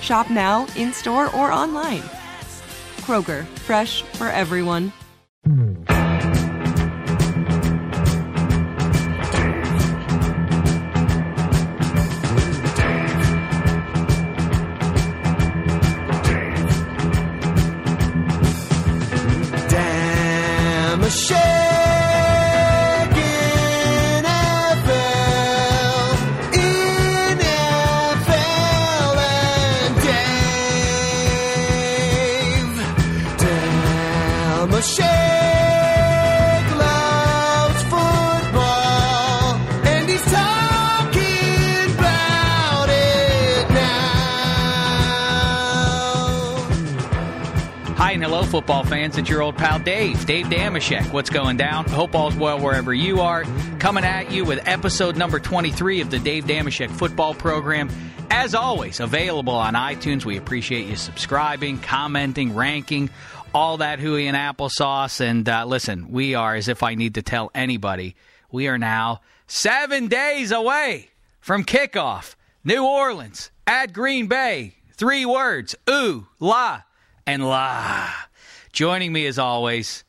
Shop now, in store, or online. Kroger, fresh for everyone. Damn football fans. It's your old pal Dave, Dave Dameshek. What's going down? Hope all's well wherever you are. Coming at you with episode number 23 of the Dave Dameshek football program. As always, available on iTunes. We appreciate you subscribing, commenting, ranking, all that hooey and applesauce. And uh, listen, we are, as if I need to tell anybody, we are now seven days away from kickoff. New Orleans at Green Bay. Three words ooh, la, and la. Joining me as always,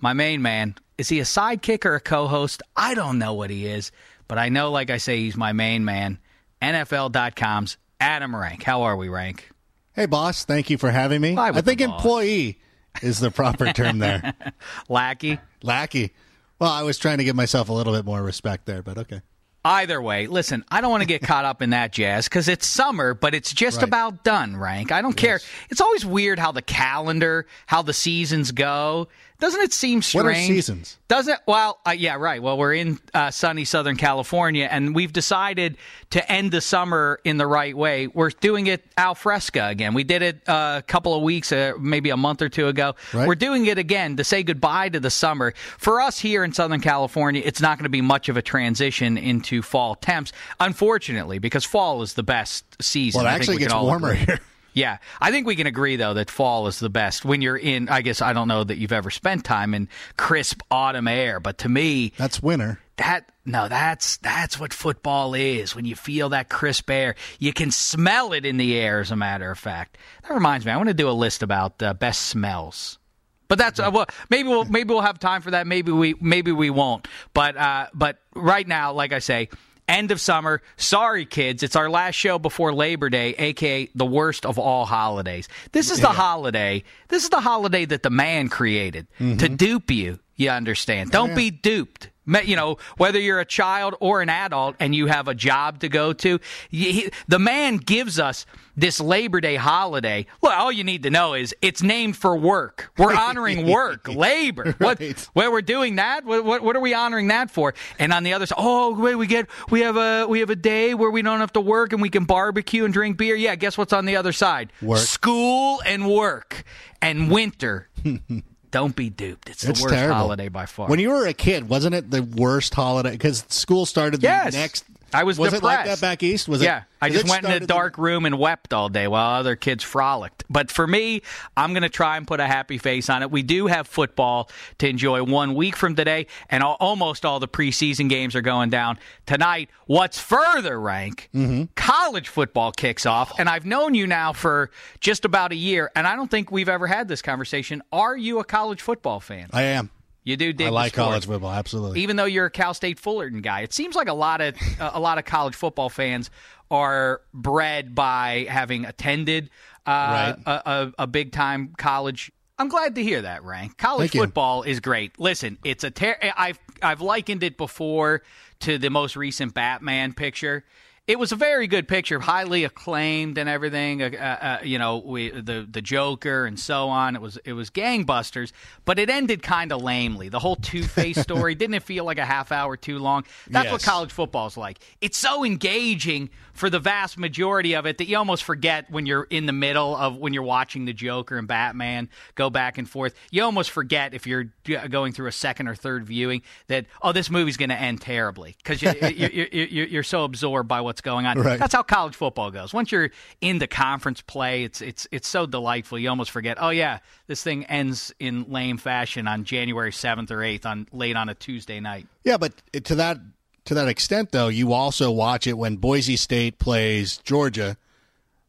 my main man. Is he a sidekick or a co host? I don't know what he is, but I know, like I say, he's my main man. NFL.com's Adam Rank. How are we, Rank? Hey, boss. Thank you for having me. I think employee is the proper term there. Lackey? Lackey. Well, I was trying to give myself a little bit more respect there, but okay. Either way, listen, I don't want to get caught up in that jazz because it's summer, but it's just Right. about done, Rank. I don't care. It's always weird how the calendar, how the seasons go. Doesn't it seem strange? What are seasons? Doesn't well, uh, yeah, right. Well, we're in uh, sunny Southern California, and we've decided to end the summer in the right way. We're doing it al fresco again. We did it uh, a couple of weeks, uh, maybe a month or two ago. Right. We're doing it again to say goodbye to the summer. For us here in Southern California, it's not going to be much of a transition into fall temps, unfortunately, because fall is the best season. Well, it actually we gets warmer here. Yeah, I think we can agree though that fall is the best when you're in. I guess I don't know that you've ever spent time in crisp autumn air, but to me, That's winter. that no, that's that's what football is. When you feel that crisp air, you can smell it in the air. As a matter of fact, that reminds me, I want to do a list about uh, best smells. But that's uh, well, maybe we'll maybe we'll have time for that. Maybe we maybe we won't. But uh, but right now, like I say, end of summer. Sorry, kids, it's our last show before Labor Day, aka the worst of all holidays. This is the holiday. This is the holiday that the man created to mm-hmm. dupe you. You understand? Don't be duped. You know, whether you're a child or an adult and you have a job to go to, he, the man gives us this Labor Day holiday. Well, all you need to know is it's named for work. We're honoring work, labor. What? Right. Well, we're doing that. What, what, what are we honoring that for? And on the other side, oh wait, we get we have a we have a day where we don't have to work and we can barbecue and drink beer. Yeah, guess what's on the other side? Work. School and work and winter. don't be duped. It's the It's worst terrible. holiday by far. When you were a kid, wasn't it the worst holiday? Because school started Yes. the next I was Was it like depressed. that back east? Was yeah, it? I just went in a dark room and wept all day while other kids frolicked. But for me, I'm going to try and put a happy face on it. We do have football to enjoy one week from today, and al- almost all the preseason games are going down tonight. What's further, rank? Mm-hmm. College football kicks off, and I've known you now for just about a year, and I don't think we've ever had this conversation. Are you a college football fan? I am. You do dig I like college football. Absolutely. even though you're a Cal State Fullerton guy. It seems like a lot of a lot of college football fans are bred by having attended uh, Right. a, a, a big time college. I'm glad to hear that, Rank. College Thank you. football is great. Listen, it's a ter- I've I've likened it before to the most recent Batman picture. It was a very good picture, highly acclaimed and everything. Uh, uh, uh, you know, we, the the Joker and so on. It was it was gangbusters, but it ended kind of lamely. The whole Two Face story didn't it feel like a half hour too long? That's what Yes. college football's like. It's so engaging for the vast majority of it that you almost forget when you're in the middle of when you're watching the Joker and Batman go back and forth. You almost forget if you're going through a second or third viewing that oh this movie's going to end terribly because you, you, you, you, you're so absorbed by what's going on. Right. That's how college football goes. Once you're into conference play, it's it's it's so delightful. You almost forget. Oh yeah, this thing ends in lame fashion on January seventh or eighth on late on a Tuesday night. Yeah, but to that to that extent, though, you also watch it when Boise State plays Georgia.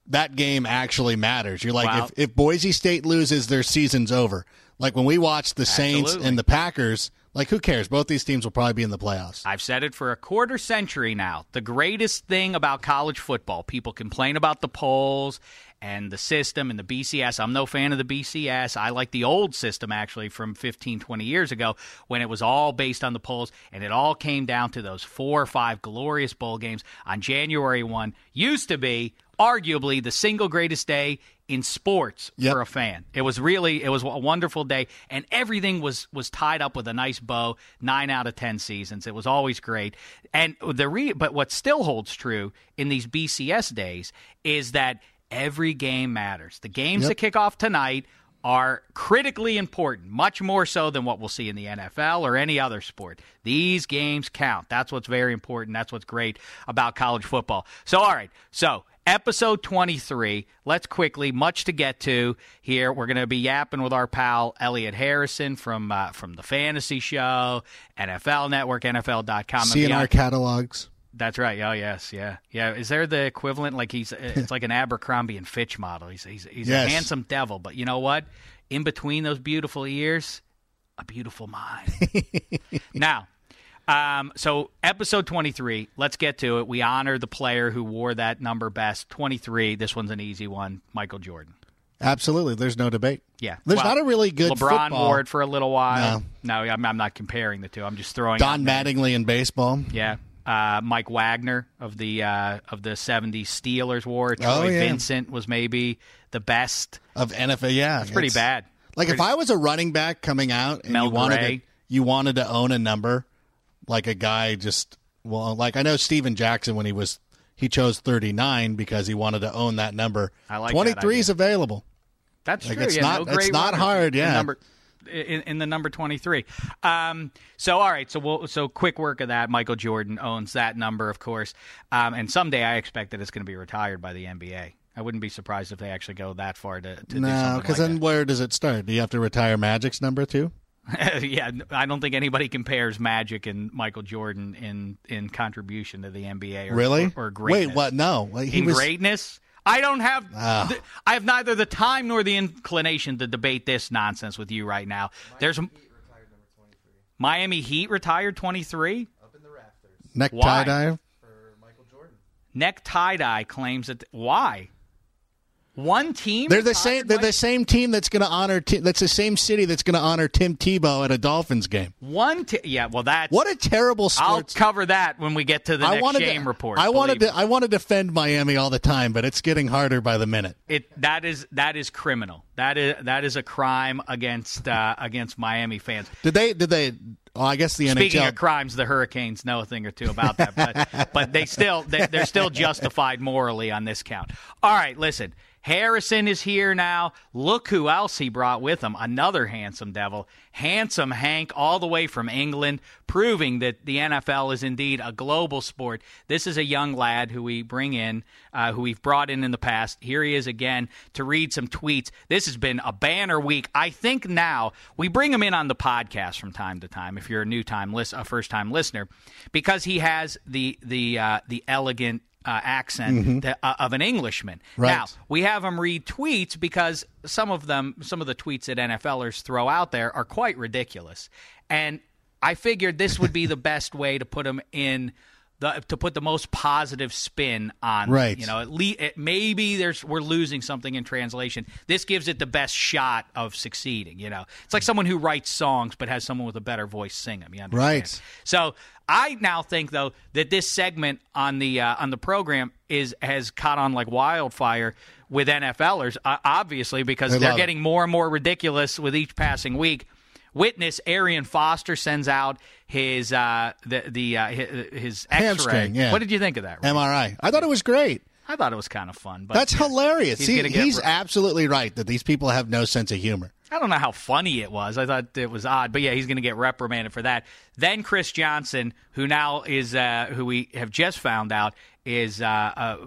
That game actually matters. You're like, Wow. if, if Boise State loses, their season's over. Like when we watch the Saints and the Packers, like who cares? Both these teams will probably be in the playoffs. I've said it for a quarter century now. The greatest thing about college football, people complain about the polls and the system and the BCS. I'm no fan of the BCS. I like the old system actually from 15, 20 years ago when it was all based on the polls and it all came down to those four or five glorious bowl games on January 1. Used to be arguably the single greatest day in sports Yep. for a fan. It was really it was a wonderful day and everything was was tied up with a nice bow. 9 out of 10 seasons. It was always great. And the re, but what still holds true in these BCS days is that every game matters. The games that kick off tonight are critically important, much more so than what we'll see in the NFL or any other sport. These games count. That's what's very important. That's what's great about college football. So, all right. So, episode 23. Let's quickly, much to get to here. We're going to be yapping with our pal Elliot Harrison from uh, from the Fantasy Show, NFL Network, NFL.com. CNR beyond. catalogs. That's right. Oh yes, yeah, yeah. Is there the equivalent? Like he's it's like an Abercrombie and Fitch model. He's he's he's Yes. a handsome devil, but you know what? In between those beautiful ears, a beautiful mind. now, um, so episode twenty three. Let's get to it. We honor the player who wore that number best. Twenty three. This one's an easy one. Michael Jordan. Absolutely. There's no debate. Yeah. There's Well, not a really good LeBron football. wore for a little while. No, I'm, I'm not comparing the two. I'm just throwing Don. Mattingly in baseball. Yeah. Uh, Mike Wagner of the uh, of the '70s Steelers wore it. Troy Oh, yeah. Vincent was maybe the best. of NFL. Yeah, It's pretty bad. Like if I was a running back coming out and Mel you wanted Gray. to, you wanted to own a number, like a guy just well, like I know Steven Jackson when he was he chose 39 because he wanted to own that number. I like 23 is available. That's Like, true. it's yeah, not- no it's not hard, yeah. number, in, in the number twenty three. Um, so all right. So we'll so quick work of that. Michael Jordan owns that number, of course. Um, and someday I expect that it's going to be retired by the NBA. I wouldn't be surprised if they actually go that far to, to No, because like then where does it start? Do you have to retire Magic's number too? That. yeah, I don't think anybody compares Magic and Michael Jordan in in contribution to the NBA. Or, Really? Or, or greatness. Wait, what? No, Like, he in was. greatness. I don't have. Ah. th- I have neither the time nor the inclination to debate this nonsense with you right now. There's Miami Heat retired 23. Neck Why? tie dive. Neck tie dye claims that. Why? One team. They're the same. They're the same team that's going to honor. Ti- that's the same city that's going to honor Tim Tebow at a Dolphins game. One. T- yeah. Well, that's. What a terrible I'll cover that when we get to the I next to, report. I wanted to. I want to defend Miami all the time, but it's getting harder by the minute. It that is that is criminal. That is that is a crime against uh, against Miami fans. Did they? Did they? Well, I guess the Speaking NHL. of crimes, the Hurricanes know a thing or two about that, but but they still they, they're still justified morally on this count. All right, listen. Harrison is here now. Look who else he brought with him. Another handsome devil. Handsome Hank, all the way from England, proving that the NFL is indeed a global sport. This is a young lad who we bring in, uh, who we've brought in in the past. Here he is again to read some tweets. This has been a banner week. I think now we bring him in on the podcast from time to time. If you're a new time list, a first time listener, because he has the the uh, the elegant uh, accent that, uh, of an Englishman. Right. Now we have him read tweets because some of them, some of the tweets that NFLers throw out there are quite ridiculous, and I figured this would be the best way to put him in. The, to put the most positive spin on, Right. You know, at least it, maybe there's we're losing something in translation. This gives it the best shot of succeeding. You know, it's like someone who writes songs but has someone with a better voice sing them. You understand? Right. So I now think though that this segment on the uh, on the program is has caught on like wildfire with NFLers, uh, obviously because They they're love it. getting more and more ridiculous with each passing week. Witness Arian Foster sends out his uh, the the uh, his, his X-ray. Yeah. What did you think of that? MRI. I thought it was great. I thought it was kind of fun. But That's hilarious. He's See, he's absolutely right that these people have no sense of humor. I don't know how funny it was. I thought it was odd, but yeah, he's going to get reprimanded for that. Then Chris Johnson, who now is uh, who we have just found out is uh, uh,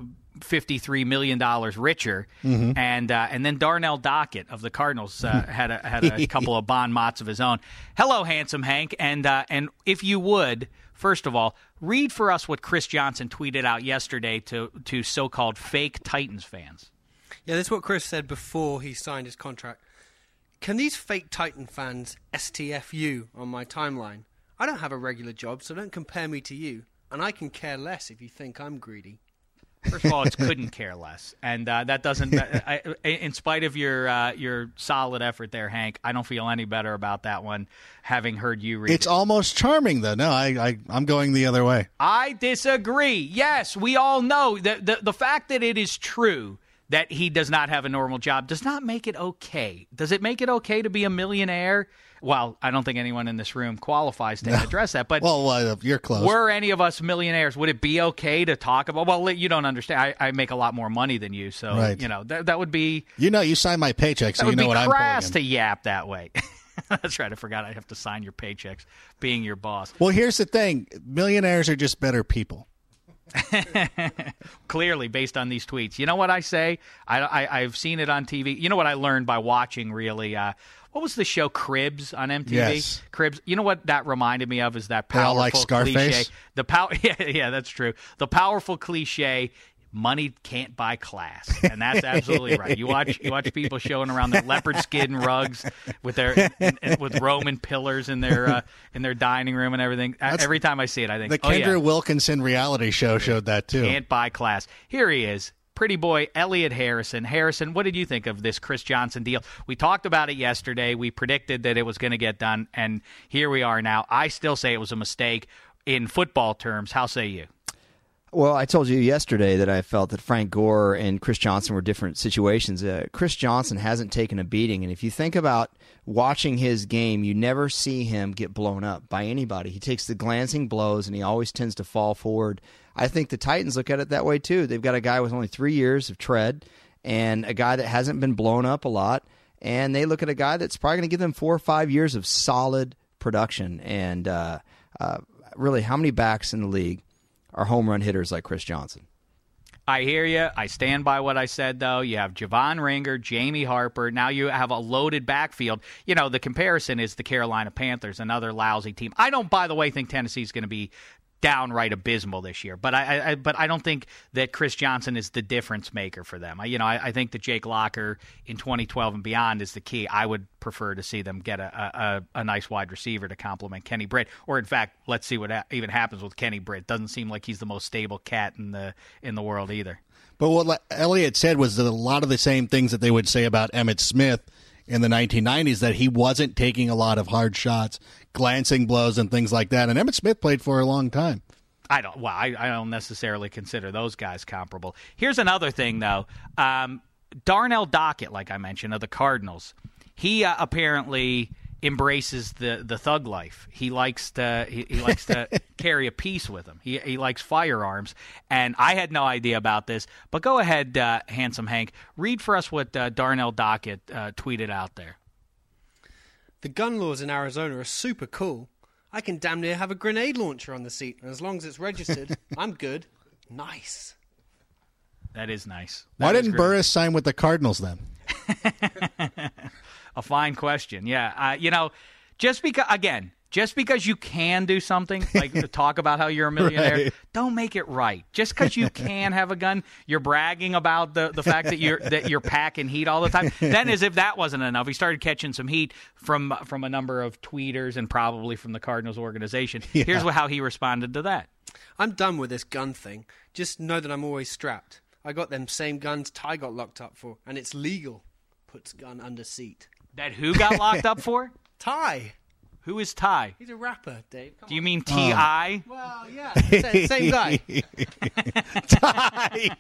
fifty-three million dollars richer, and uh, and then Darnell Dockett of the Cardinals uh, had a, had a couple of bon mots of his own. Hello, handsome Hank, and uh, and if you would. First of all, read for us what Chris Johnson tweeted out yesterday to to so-called fake Titans fans. Yeah, this is what Chris said before he signed his contract. Can these fake Titan fans STFU on my timeline? I don't have a regular job, so don't compare me to you. And I can care less if you think I'm greedy. First of all, it's couldn't care less, and uh, that doesn't. I, in spite of your uh, your solid effort there, Hank, I don't feel any better about that one. Having heard you read, It's it. almost charming, though. No, I, I, I'm going the other way. I disagree. Yes, we all know that the the fact that it is true that he does not have a normal job does not make it okay. Does it make it okay to be a millionaire? Well, I don't think anyone in this room qualifies to address that, but Well, uh, you're close. were any of us millionaires, would it be okay to talk about? Well, you don't understand. I, I make a lot more money than you, so Right. you know that that would be you know, you signed my paycheck, so you know what I'm crass to yap that way. That's right. I forgot I have to sign your paychecks, being your boss. Well, here's the thing: millionaires are just better people. Clearly, based on these tweets, you know what I say? I, I I've seen it on TV. You know what I learned by watching really. Uh, what was the show Cribs on MTV? Yes. Cribs. You know what that reminded me of is that powerful like Scarface? cliche. The power. Yeah, yeah, that's true. The powerful cliche. Money can't buy class, and that's absolutely right. You watch you watch people showing around their leopard skin rugs with their and- and with Roman pillars in their uh, in their dining room and everything. Uh, Every time I see it, I think, The oh yeah, Kendra Wilkinson reality show showed that too. can't buy class. Here he is. Pretty boy Elliot Harrison. Harrison, what did you think of this Chris Johnson deal? We talked about it yesterday. We predicted that it was going to get done, and here we are now. I still say it was a mistake in football terms. How say you? Well, I told you yesterday that I felt that Frank Gore and Chris Johnson were different situations. Uh, Chris Johnson hasn't taken a beating, and if you think about watching his game, you never see him get blown up by anybody. He takes the glancing blows, and he always tends to fall forward. I think the Titans look at it that way too. They've got a guy with only three years of tread, and a guy that hasn't been blown up a lot, and they look at a guy that's probably going to give them four or five years of solid production. And uh, uh, really, how many backs in the league? Are home run hitters like Chris Johnson. I hear you. I stand by what I said, though. You have Javon Ringer, Jamie Harper. Now you have a loaded backfield. You know, the comparison is the Carolina Panthers, another lousy team. I don't, by the way, think Tennessee's going to be downright abysmal this year. But I, I, but I don't think that Chris Johnson is the difference maker for them. I, you know, I, I think that Jake Locker in 2012 and beyond is the key. I would prefer to see them get a, a, a nice wide receiver to complement Kenny Britt. Or in fact, let's see what ha- even happens with Kenny Britt. Doesn't seem like he's the most stable cat in the in the world either. But what Elliot said was that a lot of the same things that they would say about Emmitt Smith in the 1990s that he wasn't taking a lot of hard shots, glancing blows, and things like that. And Emmitt Smith played for a long time. I don't. Well, I, I don't necessarily consider those guys comparable. Here's another thing, though. Um, Darnell Dockett, like I mentioned, of the Cardinals, he uh, apparently embraces the, the thug life. He likes to he, he likes to carry a piece with him. He he likes firearms, and I had no idea about this. But go ahead, uh, handsome Hank, read for us what uh, Darnell Dockett uh, tweeted out there. The gun laws in Arizona are super cool. I can damn near have a grenade launcher on the seat, and as long as it's registered, I'm good. Nice. That is nice. Why That is didn't great. Burress sign with the Cardinals then? A fine question. Yeah. Uh, you know, just because, again, just because you can do something, like talk about how you're a millionaire, Right. don't make it right. Just because you can have a gun, you're bragging about the, the fact that you're that you're packing heat all the time. Then, as if that wasn't enough, he started catching some heat from from a number of tweeters and probably from the Cardinals organization. Here's how he responded to that. I'm done with this gun thing. Just know that I'm always strapped. I got them same guns Ty got locked up for, and it's legal. Puts gun under seat. That who got locked up for? Ty. Who is Ty? He's a rapper, Dave. Come Do you on. mean T.I.? Well, yeah, same, same guy. Ty.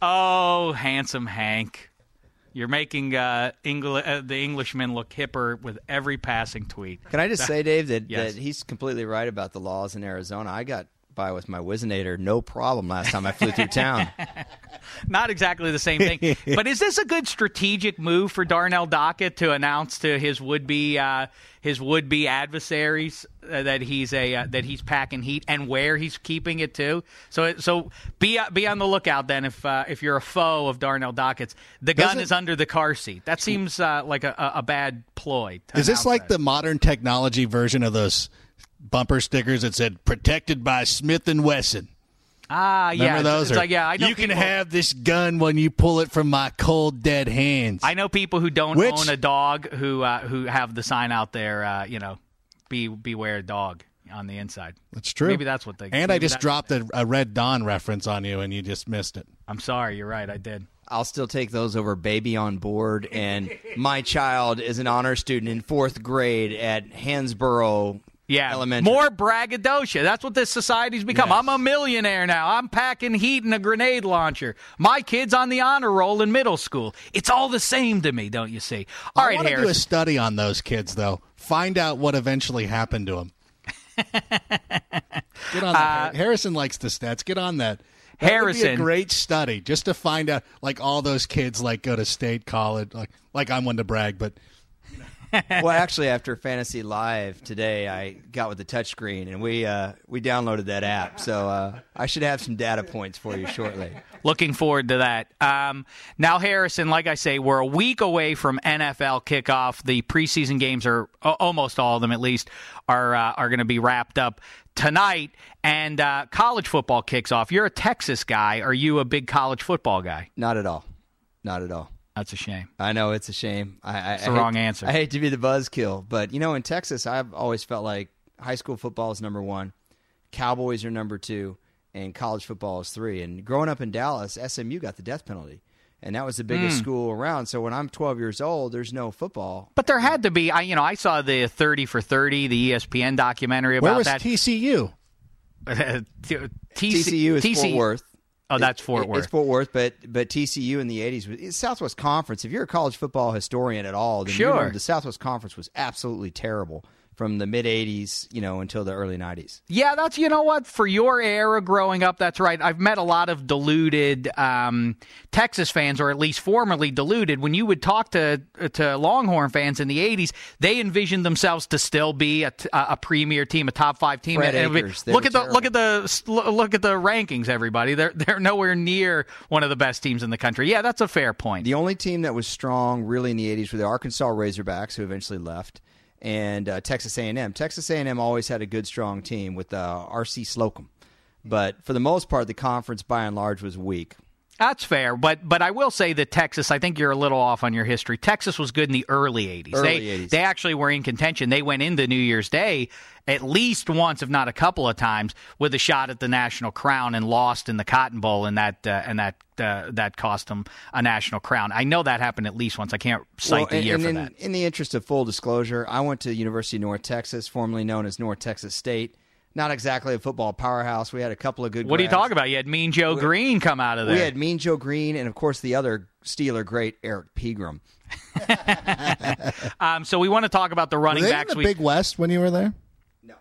oh, handsome Hank. You're making uh, Engl- uh, the Englishman look hipper with every passing tweet. Can I just say, Dave, that, Yes. that he's completely right about the laws in Arizona. I got by with my Whizzinator no problem last time I flew through town. Not exactly the same thing, but is this a good strategic move for Darnell Dockett to announce to his would-be uh, his would-be adversaries uh, that he's a uh, that he's packing heat and where he's keeping it too? So so be uh, be on the lookout then if uh, if you're a foe of Darnell Dockett's, the gun Doesn't- is under the car seat. That seems uh, like a, a a bad ploy. Is this like that. the modern technology version of those bumper stickers that said "Protected by Smith and Wesson"? ah Remember yeah? those? It's Or, like yeah, I know you can have this gun when you pull it from my cold dead hands. I know people who don't Which- own a dog who uh, who have the sign out there. Uh, you know, be beware dog on the inside. That's true. Maybe that's what they. And I just that's- dropped a, a Red Dawn reference on you, and you just missed it. I'm sorry. You're right. I did. I'll still take those over baby on board. And my child is an honor student in fourth grade at Hansborough Yeah, Elementary. more braggadocio. That's what this society's become. Yes. I'm a millionaire now. I'm packing heat and a grenade launcher. My kid's on the honor roll in middle school. It's all the same to me, don't you see? All I right, to do a study on those kids, though. Find out what eventually happened to them. Get on that. Harrison likes the stats. Get on that. That would be Uh, Harrison. a great study just to find out, like all those kids, like go to state college. Like, like I'm one to brag, but well, actually, after Fantasy Live today, I got with the touchscreen and we uh, we downloaded that app. So uh, I should have some data points for you shortly. Looking forward to that. Um, now, Harrison, like I say, we're a week away from NFL kickoff. The preseason games are almost all of them, at least, are uh, are going to be wrapped up tonight, and uh, college football kicks off. You're a Texas guy. Are you a big college football guy? Not at all. Not at all. That's a shame. I know it's a shame. I, I, It's the I hate- wrong answer. I hate to be the buzzkill, but you know, in Texas, I've always felt like high school football is number one, Cowboys are number two, and college football is three. And growing up in Dallas, SMU got the death penalty, and that was the biggest hmm. school around. So when I'm 12 years old, there's no football. But there had to be. I you know I saw the thirty for thirty, the ESPN documentary where about was that. TCU? TC TCU TCU is Fort Worth. Oh, that's Fort Worth. It's Fort Worth, but but TCU in the '80s was Southwest Conference. If you're a college football historian at all, then you Sure. know the Southwest Conference was absolutely terrible from the mid '80s, you know, until the early '90s. Yeah, that's you know what for your era growing up. That's right. I've met a lot of deluded um, Texas fans, or at least formerly deluded. When you would talk to to Longhorn fans in the '80s, they envisioned themselves to still be a premier team, a top five team. Fred And be- Akers, look at the look at the look at the rankings. Everybody, they're they're nowhere near one of the best teams in the country. Yeah, that's a fair point. The only team that was strong really in the '80s were the Arkansas Razorbacks, who eventually left, and uh, Texas A&M. Texas A&M always had a good, strong team with uh, R.C. Slocum, but for the most part, the conference by and large was weak. That's fair, but but I will say that Texas. I think you're a little off on your history. Texas was good in the early '80s. Early they 80s. they actually were in contention. They went into New Year's Day at least once, if not a couple of times, with a shot at the national crown and lost in the Cotton Bowl, and that uh, and that uh, that cost them a national crown. I know that happened at least once. I can't cite Well, the and, year and for in, that. in the interest of full disclosure, I went to University of North Texas, formerly known as North Texas State. Not exactly a football powerhouse. We had a couple of good. What are you grads. talking about? You had Mean Joe Greene come out of there. We had Mean Joe Greene, and of course the other Steeler great Erric Pegram. um, so we want to talk about the Were running they backs. in the we, Big West when you were there? No.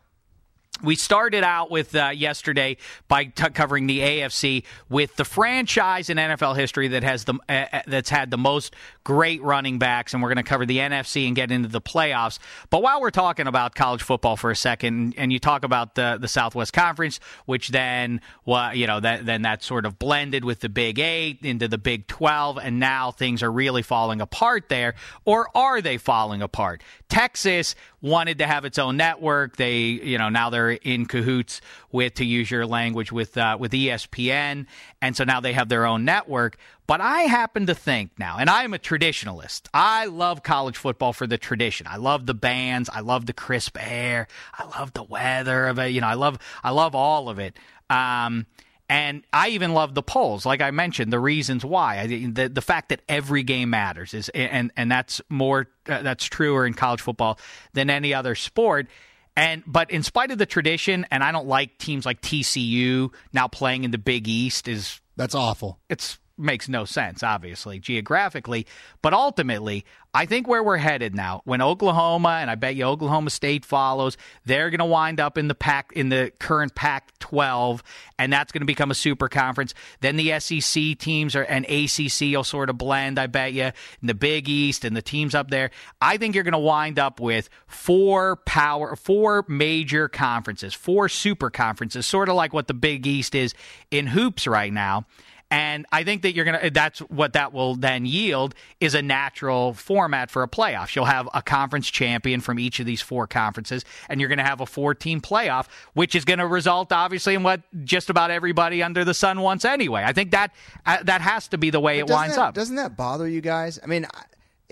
We started out with uh, yesterday by t- covering the AFC with the franchise in NFL history that has the uh, uh, that's had the most great running backs, and we're going to cover the NFC and get into the playoffs. But while we're talking about college football for a second, and you talk about the the Southwest Conference, which then well, you know that then that sort of blended with the Big Eight into the Big Twelve, and now things are really falling apart there, or are they falling apart? Texas wanted to have its own network. They, you know, now they're in cahoots with, to use your language, with uh, with ESPN, and so now they have their own network. But I happen to think now, and I am a traditionalist. I love college football for the tradition. I love the bands. I love the crisp air. I love the weather of it. You know, I love I love all of it. Um, and I even love the polls, like I mentioned, the reasons why. I, the the fact that every game matters is, and and that's more uh, that's truer in college football than any other sport. And but in spite of the tradition, and I don't like teams like TCU now playing in the Big East is That's awful. it's makes no sense, obviously, geographically. But ultimately, I think where we're headed now, when Oklahoma and I bet you Oklahoma State follows, they're going to wind up in the pack in the current Pac-12, and that's going to become a super conference. Then the SEC teams are and ACC will sort of blend. I bet you in the Big East and the teams up there. I think you're going to wind up with four power, four major conferences, four super conferences, sort of like what the Big East is in hoops right now. And I think that you're going to, that's what that will then yield is a natural format for a playoff. You'll have a conference champion from each of these four conferences, and you're going to have a four team playoff, which is going to result, obviously, in what just about everybody under the sun wants anyway. I think that uh, that has to be the way it winds that, up. Doesn't that bother you guys? I mean, I-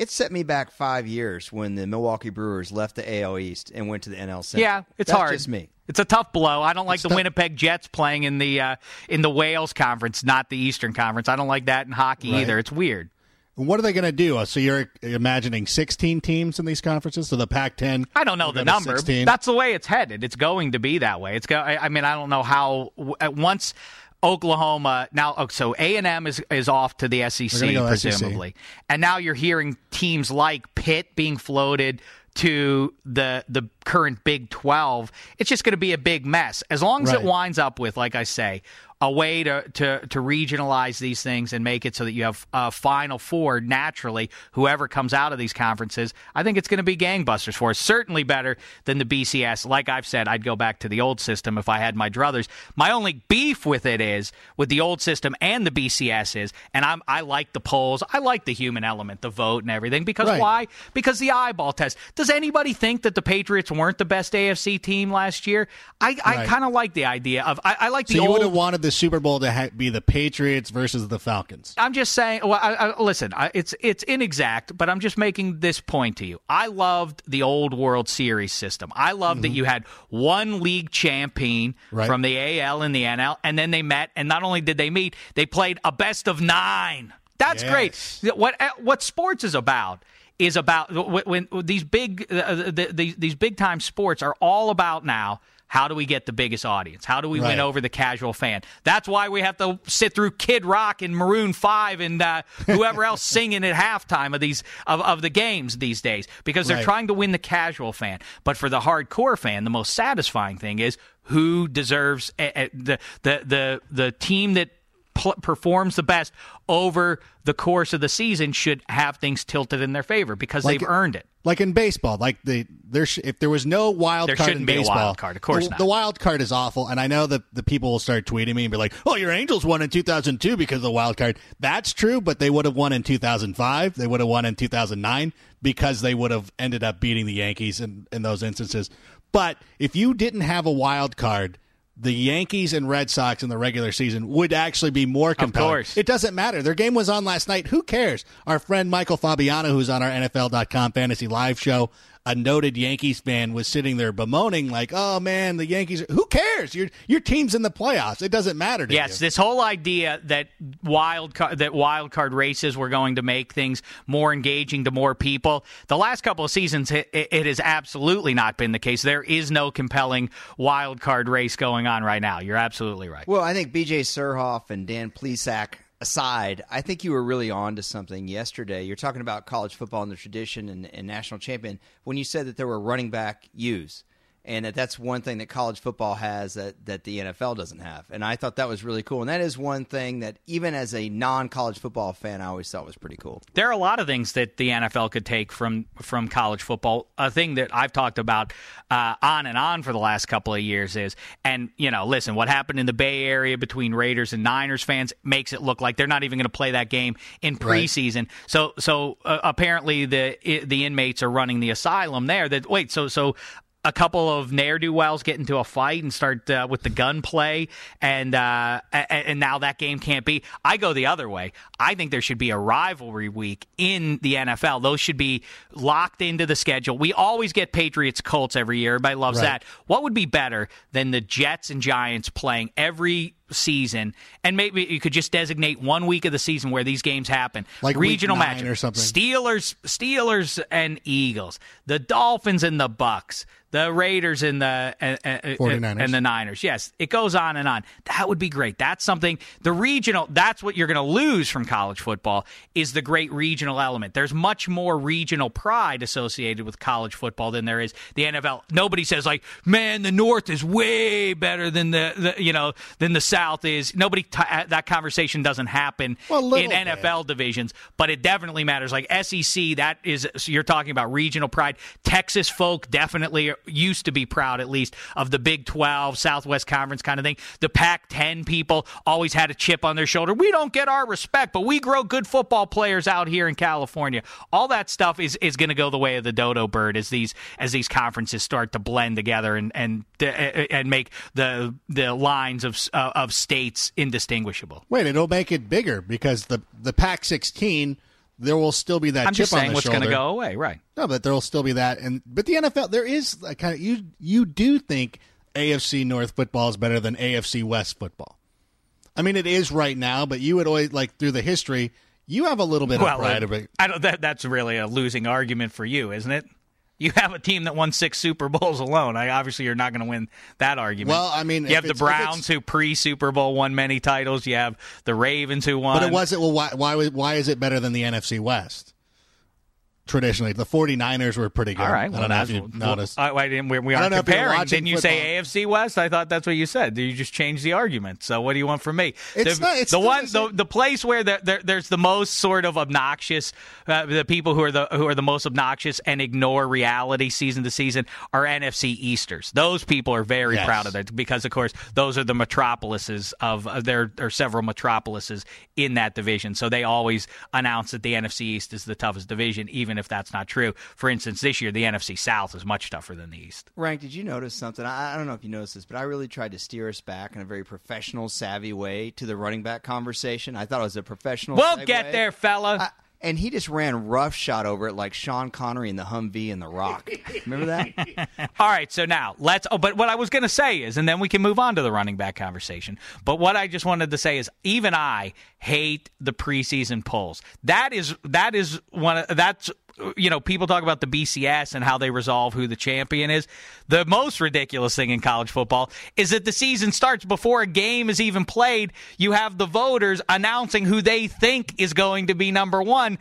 it set me back five years when the Milwaukee Brewers left the AL East and went to the NL Central. Yeah, it's That's hard. Just me. It's a tough blow. I don't like It's the tough. Winnipeg Jets playing in the uh, in the Wales Conference, not the Eastern Conference. I don't like that in hockey Right. either. It's weird. And What are they going to do? Uh, So you're imagining 16 teams in these conferences? So the Pac-10. I don't know the go number. 16? That's the way it's headed. It's going to be that way. It's go. I I mean, I don't know how. w- uh, Once Oklahoma now, oh, so A and M is is off to the SEC go SEC. presumably, and now you're hearing teams like Pitt being floated to the the current Big Twelve. It's just going to be a big mess. As long as it winds up with, like I say. A way to, to, to regionalize these things and make it so that you have a Final Four naturally, whoever comes out of these conferences, I think it's going to be gangbusters for us. Certainly better than the BCS. Like I've said, I'd go back to the old system if I had my druthers. My only beef with it is with the old system and the BCS is, and I'm I like the polls, I like the human element, the vote and everything. Because Right. why? Because the eyeball test. Does anybody think that the Patriots weren't the best AFC team last year? I, I Right. kind of like the idea of I, I like So the you would old have wanted the Super Bowl to ha- be the Patriots versus the Falcons. I'm just saying. Well, I, I, listen, I, it's it's inexact, but I'm just making this point to you. I loved the old World Series system. I loved that you had one league champion Mm-hmm. Right. from the AL and the NL, and then they met. And not only did they meet, they played a best of nine. That's Yes. great. What what sports is about is about when, when these big uh, the, the, these big time sports are all about now. How do we get the biggest audience? How do we Right. win over the casual fan? That's why we have to sit through Kid Rock and Maroon Five and uh, whoever else singing at halftime of these of, of the games these days because they're Right. trying to win the casual fan. But for the hardcore fan, the most satisfying thing is who deserves uh, uh, the the the the team that pl- performs the best over the course of the season should have things tilted in their favor because Like- they've earned it. Like in baseball, like the there sh- if there was no wild There card shouldn't in be a baseball, wild card, of course the, not. The wild card is awful, and I know that the people will start tweeting me and be like, "Oh, your Angels won in 2002 because of the wild card." That's true, but they would have won in 2005. They would have won in 2009 because they would have ended up beating the Yankees in in those instances. But if you didn't have a wild card. The Yankees and Red Sox in the regular season would actually be more compelling. course. It doesn't matter. Their game was on last night. Who cares? Our friend Michael Fabiano, who's on our NFL.com fantasy live show, a noted Yankees fan was sitting there bemoaning, like, "Oh man, the Yankees. Who cares? Your your team's in the playoffs. It doesn't matter to Yes, you." this whole idea that wild card, that wild card races were going to make things more engaging to more people. The last couple of seasons, it, it has absolutely not been the case. There is no compelling wild card race going on right now. You're absolutely right. Well, I think BJ Surhoff and Dan Plesac aside, I think you were really on to something yesterday. You're talking about college football and the tradition and, and national champion when you said that there were running back U's. And that that's one thing that college football has that, that the NFL doesn't have. And I thought that was really cool. And that is one thing that, even as a non college football fan, I always thought was pretty cool. there are a lot of things that the NFL could take from from college football. A thing that I've talked about uh, on and on for the last couple of years is, and you know, listen, what happened in the Bay Area between Raiders and Niners fans makes it look like they're not even going to play that game in preseason. So, so uh, apparently the the inmates are running the asylum there. That wait, so so a couple of ne'er do wells get into a fight and start uh, with the gunplay, and uh, and now that game can't be. I go the other way. I think there should be a rivalry week in the NFL. Those should be locked into the schedule. We always get Patriots Colts every year. Everybody loves Right. that. What would be better than the Jets and Giants playing every season and maybe you could just designate one week of the season where these games happen Like regional match or something. Steelers, Steelers and Eagles, the Dolphins and the Bucks, the Raiders and the and, and, 49ers. and the Niners. Yes, it goes on and on. That would be great. That's something the regional. That's what you're going to lose from college football is the great regional element. There's much more regional pride associated with college football than there is the NFL. Nobody says like, man, the North is way better than the, the you know than the South is. Nobody t- uh, that conversation doesn't happen Well, in bit. NFL divisions, but it definitely matters. Like SEC, that is so you're talking about regional pride. Texas folk definitely used to be proud, at least, of the Big 12, Southwest Conference kind of thing. The Pac 10 people always had a chip on their shoulder. We don't get our respect, but we grow good football players out here in California. All that stuff is, is going to go the way of the dodo bird as these as these conferences start to blend together and and uh, uh, and make the the lines of uh, of states indistinguishable. Wait, it'll make it bigger because the the Pac 16 there will still be that I'm chip just on saying the what's going to go away, right? No, but there will still be that, and but the NFL there is a kind of you you do think AFC North football is better than AFC West football. I mean, it is right now, but you would always like through the history, you have a little bit of pride of it. I don't. That, that's really a losing argument for you, isn't it? You have a team that won six Super Bowls alone. I, obviously, you're not going to win that argument. Well, I mean, you have the it's- if it's- Browns who pre Super Bowl won many titles. You have the Ravens who won. But it wasn't. Well, why why why is it better than the NFC West? Traditionally, the 49ers were pretty good. All right. I Well, don't know if you noticed. Well, I, I didn't, we, we I aren't comparing. Didn't you say AFC West? I thought that's what you said. You just changed the argument. So what do you want from me? It's the, not- it's the one, the the, the place where there, there's the most sort of obnoxious, uh, the people who are the who are the most obnoxious and ignore reality season to season are NFC Easters. Those people are very Yes. proud of that because, of course, those are the metropolises of uh, there are several metropolises in that division. So they always announce that the NFC East is the toughest division, even if that's not true. For instance, this year the NFC South is much tougher than the East. Rank, did you notice something? I, I don't know if you noticed this, but I really tried to steer us back in a very professional, savvy way to the running back conversation. I thought it was a professional. We'll segue. get there, fella. I- and he just ran roughshod over it like Sean Connery in the Humvee in The Rock. Remember that? All right, so now let's. Oh, but what I was going to say is, and then we can move on to the running back conversation. But what I just wanted to say is, even I hate the preseason polls. That is that is one. Of, that's you know, people talk about the BCS and how they resolve who the champion is. The most ridiculous thing in college football is that the season starts before a game is even played. You have the voters announcing who they think is going to be number one.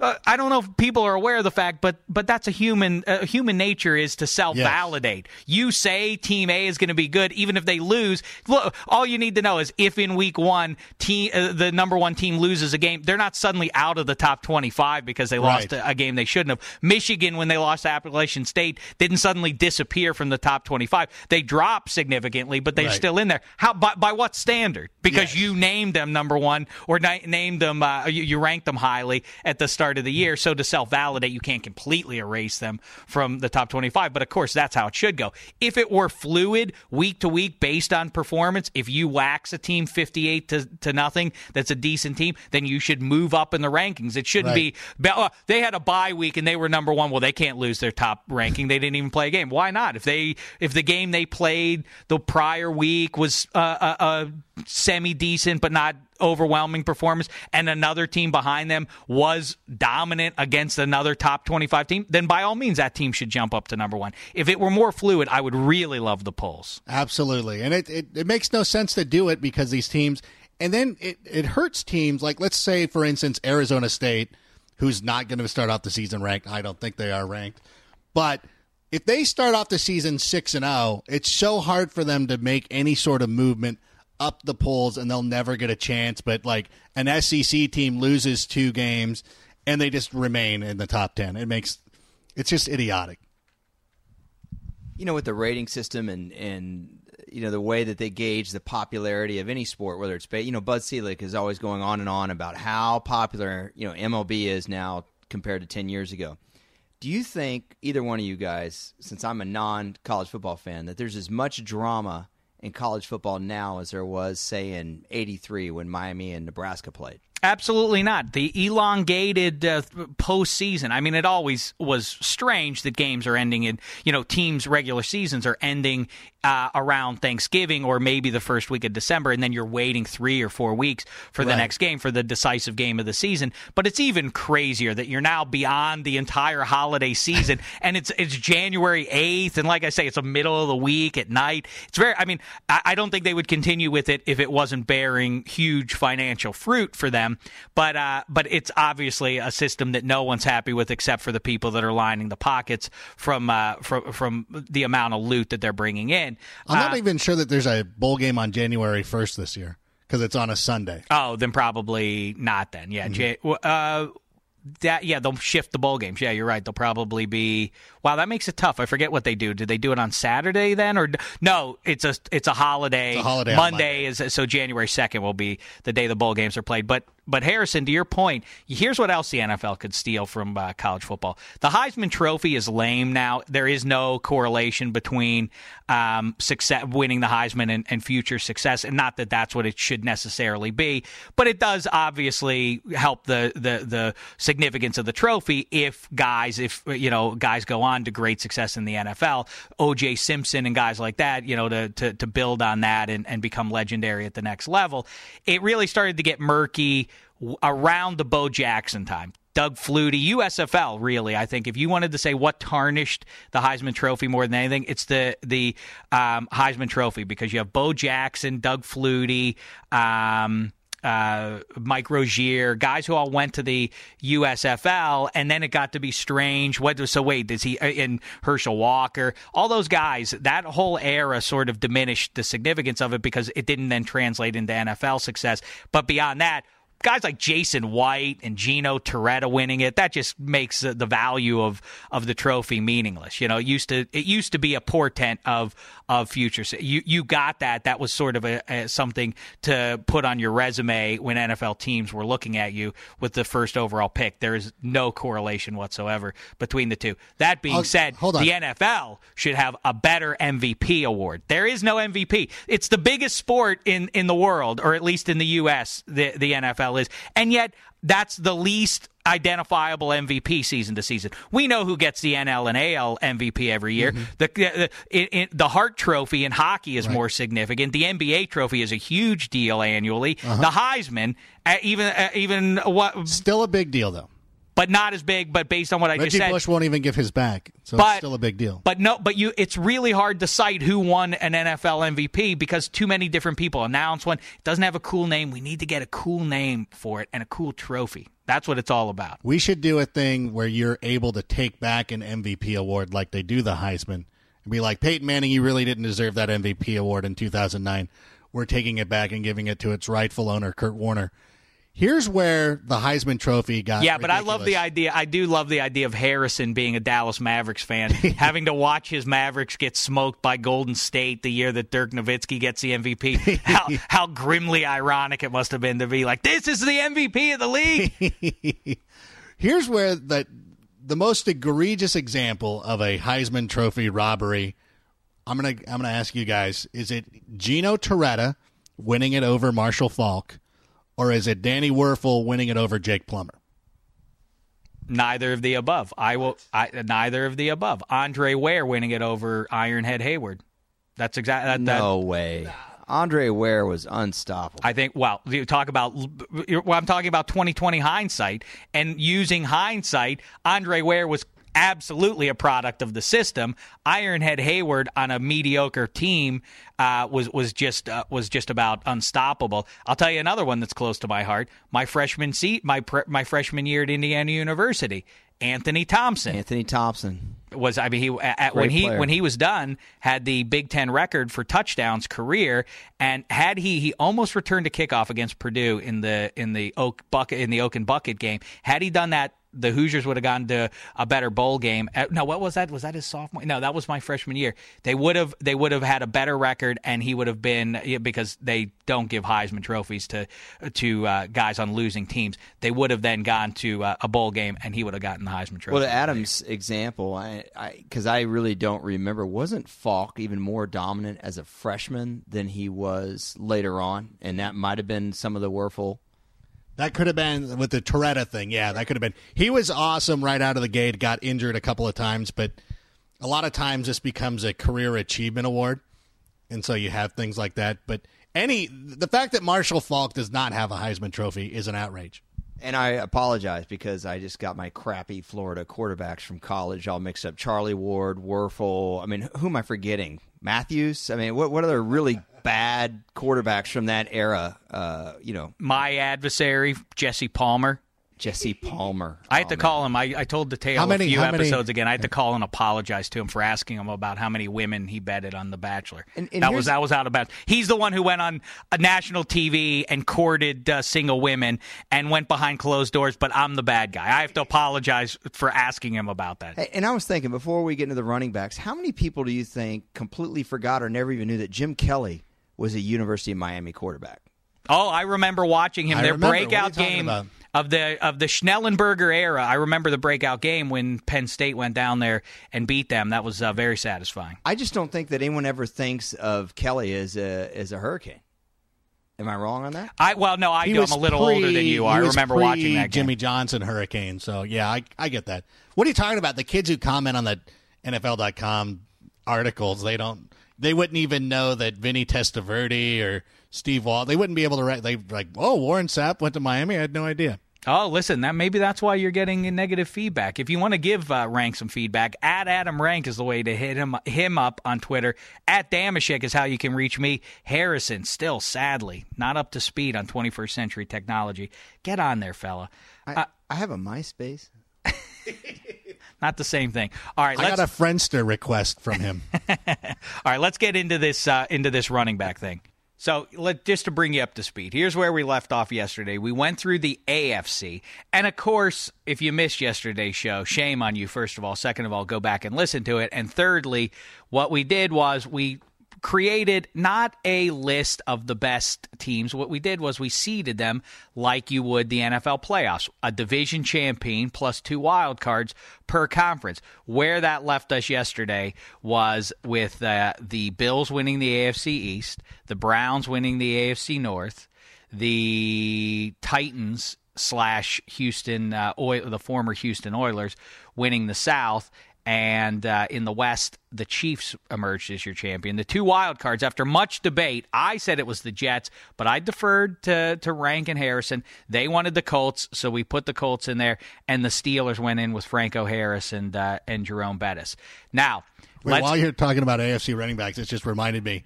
Uh, I don't know if people are aware of the fact, but but that's a human uh, human nature is to self validate. You say Team A is going to be good, even if they lose. Look, all you need to know is if in Week One, team uh, the number one team loses a game, they're not suddenly out of the top twenty five because they lost Right. a, a game they shouldn't have. Michigan, when they lost to Appalachian State, didn't suddenly disappear from the top 25. They dropped significantly, but they're Right. still in there. How by, by what standard? Because Yes. you named them number one or na- named them, uh, you, you ranked them highly at the start of the year. So to self validate, you can't completely erase them from the top 25. But of course, that's how it should go. If it were fluid week to week based on performance, if you wax a team 58 to, to nothing, that's a decent team, then you should move up in the rankings. It shouldn't Right. be, oh, they had a a bye week and they were number one, well, they can't lose their top ranking. They didn't even play a game. Why not? If they if the game they played the prior week was uh, a, a semi decent but not overwhelming performance, and another team behind them was dominant against another top twenty five team, then by all means that team should jump up to number one. If it were more fluid, I would really love the polls. Absolutely. And it, it, it makes no sense to do it because these teams, and then it, it hurts teams. Like, let's say, for instance, Arizona State, who's not going to start off the season ranked. I don't think they are ranked. But if they start off the season 6 and 0, it's so hard for them to make any sort of movement up the polls and they'll never get a chance. But like an SEC team loses two games and they just remain in the top 10. It makes it's just idiotic. you know, with the rating system and and you know the way that they gauge the popularity of any sport, whether it's you know Bud Selig is always going on and on about how popular you know MLB is now compared to ten years ago. Do you think either one of you guys, since I'm a non-college football fan, that there's as much drama in college football now as there was, say, in '83 when Miami and Nebraska played? Absolutely not. The elongated uh, postseason. I mean, it always was strange that games are ending in, you know, teams' regular seasons are ending uh, around Thanksgiving or maybe the first week of December, and then you're waiting three or four weeks for the Right. next game for the decisive game of the season. But it's even crazier that you're now beyond the entire holiday season, and it's it's January eighth, and like I say, it's a middle of the week at night. It's very. I mean, I, I don't think they would continue with it if it wasn't bearing huge financial fruit for them. But uh, but it's obviously a system that no one's happy with except for the people that are lining the pockets from uh, from from the amount of loot that they're bringing in. I'm Uh, not even sure that there's a bowl game on January 1st this year because it's on a Sunday. Oh, then probably not. Then, yeah, J- w- uh, that yeah, they'll shift the bowl games. Yeah, you're right. They'll probably be. Wow, that makes it tough. I forget what they do. Did they do it on Saturday then, or no? It's a it's a holiday. It's a holiday on Monday is so January second will be the day the bowl games are played. But but Harrison, to your point, here's what else the NFL could steal from uh, college football. The Heisman Trophy is lame now. There is no correlation between um, success, winning the Heisman, and, and future success. And not that that's what it should necessarily be, but it does obviously help the the the significance of the trophy if guys, if you know, guys go on to great success in the NFL. O.J. Simpson and guys like that, you know, to to, to build on that and, and become legendary at the next level. It really started to get murky around the Bo Jackson time. Doug Flutie, USFL, really. I think if you wanted to say what tarnished the Heisman Trophy more than anything, it's the the um, Heisman Trophy because you have Bo Jackson, Doug Flutie, um, uh, Mike Rozier, guys who all went to the USFL, and then it got to be strange. What so wait, does he and Herschel Walker, all those guys? That whole era sort of diminished the significance of it because it didn't then translate into NFL success. But beyond that guys like Jason White and Gino Torretta winning it, that just makes the the value of, of the trophy meaningless. You know, it used to it used to be a portent of of future. su- You you got that. That was sort of a, a something to put on your resume when NFL teams were looking at you with the first overall pick. There is no correlation whatsoever between the two. That being I'll- said, the NFL should have a better MVP award. There is no MVP. It's the biggest sport in, in the world, or at least in the U.S. The the NFL is, and yet that's the least identifiable MVP season to season. We know who gets the NL and AL MVP every year. Mm-hmm. The the, it, it, the Hart Trophy in hockey is more significant. The NBA Trophy is a huge deal annually. Uh-huh. The Heisman, uh, even uh, even what, Still a big deal, though. But not as big. But based on what I just Reggie said, Bush won't even give his back, so But- it's still a big deal. but no, but you it's really hard to cite who won an NFL MVP because too many different people announce one. It doesn't have a cool name. We need to get a cool name for it and a cool trophy. That's what it's all about. We should do a thing where you're able to take back an MVP award like they do the Heisman and be like, Peyton Manning, you really didn't deserve that MVP award in 2009. We're taking it back and giving it to its rightful owner, Kurt Warner. Here's where the Heisman Trophy got. Yeah, but I love the idea. I do love the idea of Harrison being a Dallas Mavericks fan, having to watch his Mavericks get smoked by Golden State the year that Dirk Nowitzki gets the MVP. How how grimly ironic it must have been to be like, this is the MVP of the league. Here's where the the most egregious example of a Heisman Trophy robbery. I'm gonna I'm gonna ask you guys: Is it Gino Torretta winning it over Marshall Faulk, or is it Danny Wuerffel winning it over Jake Plummer? Danny Wuerffel winning it over Marshall Faulk, or is it Gino Torretta winning it over Marshall Faulk, or is it Danny Wuerffel winning it over Jake Plummer? Neither of the above. I will. I, neither of the above. Andre Ware winning it over Ironhead Heyward. That's exactly that, that- No way. Andre Ware was unstoppable. I think. Well, you talk about. Well, I'm talking about 2020 hindsight and using hindsight. Andre Ware was absolutely a product of the system. Ironhead Heyward on a mediocre team uh, was was just uh, was just about unstoppable. I'll tell you another one that's close to my heart. My freshman seat, my pre- my freshman year at Indiana University. Anthony Thompson Anthony Thompson. was I mean he at, when he player. when he was done had the Big Ten record for touchdowns career and had he he almost returned a kickoff against Purdue in the in the Oak bucket in the Oak and bucket game had he done that the Hoosiers would have gone to a better bowl game. Uh, No, what was that? Was that his sophomore? No, that was my freshman year. They would have they would have had a better record, and he would have been because they don't give Heisman trophies to to uh, guys on losing teams. They would have then gone to uh, a bowl game, and he would have gotten the Heisman trophy. Well, to Adam's example, I because I, really don't remember. Wasn't Faulk even more dominant as a freshman than he was later on? And that might have been some of the Wuerffel. That could have been with the Torretta thing. Yeah, that could have been. He was awesome right out of the gate. Got injured a couple of times, but a lot of times this becomes a career achievement award, and so you have things like that. But any the fact that Marshall Faulk does not have a Heisman Trophy is an outrage. And I apologize because I just got my crappy Florida quarterbacks from college all mixed up. Charlie Ward, Wuerffel. I mean, who am I forgetting? Matthews. I mean, what what other really bad quarterbacks from that era? Uh, you know, my adversary, Jesse Palmer. Jesse Palmer. I had Oh, to man. call him. I, I told Detail How many- a few how many- episodes again. I had to call and apologize to him for asking him about how many women he betted on The Bachelor. And- and that was that was out of bounds. He's the one who went on a national TV and courted uh, single women and went behind closed doors. But I'm the bad guy. I have to apologize for asking him about that. Hey, and I was thinking before we get into the running backs, how many people do you think completely forgot or never even knew that Jim Kelly was a University of Miami quarterback? Oh, I remember watching him. I Their remember. What are you breakout game about? of the of the Schnellenberger era. I remember the breakout game when Penn State went down there and beat them. That was uh, very satisfying. I just don't think that anyone ever thinks of Kelly as a as a hurricane. Am I wrong on that? I well, no, I do. I'm a little pre- older than you. are. I remember pre watching that game. Jimmy Johnson Hurricane. So yeah, I I get that. What are you talking about? The kids who comment on the NFL.com articles, they don't, they wouldn't even know that Vinny Testaverde or Steve Wall. They wouldn't be able to write. They like, oh, Warren Sapp went to Miami. I had no idea. Oh, listen, that maybe that's why you're getting negative feedback. If you want to give uh, Rank some feedback, at Adam Rank is the way to hit him him up on Twitter. At Dameshek is how you can reach me. Harrison, still sadly not up to speed on 21st century technology. Get on there, fella. I, I have a MySpace. Not the same thing. All right, I got a Friendster request from him. All right, let's get into this uh, into this running back thing. So, let, just to bring you up to speed, here's where we left off yesterday. We went through the AFC, and of course, if you missed yesterday's show, shame on you. First of all, second of all, go back and listen to it. And thirdly, what we did was we created not a list of the best teams. What we did was we seeded them like you would the NFL playoffs, a division champion plus two wild cards per conference. Where that left us yesterday was with uh, the Bills winning the AFC East, the Browns winning the AFC North, the Titans slash Houston, uh, Oil, the former Houston Oilers winning the South, and uh, in the West, the Chiefs emerged as your champion. The two wild cards, after much debate, I said it was the Jets, but I deferred to, to Rank and Harrison. They wanted the Colts, so we put the Colts in there, and the Steelers went in with Franco Harris and uh, and Jerome Bettis. Now, Wait, while you're talking about AFC running backs, it just reminded me.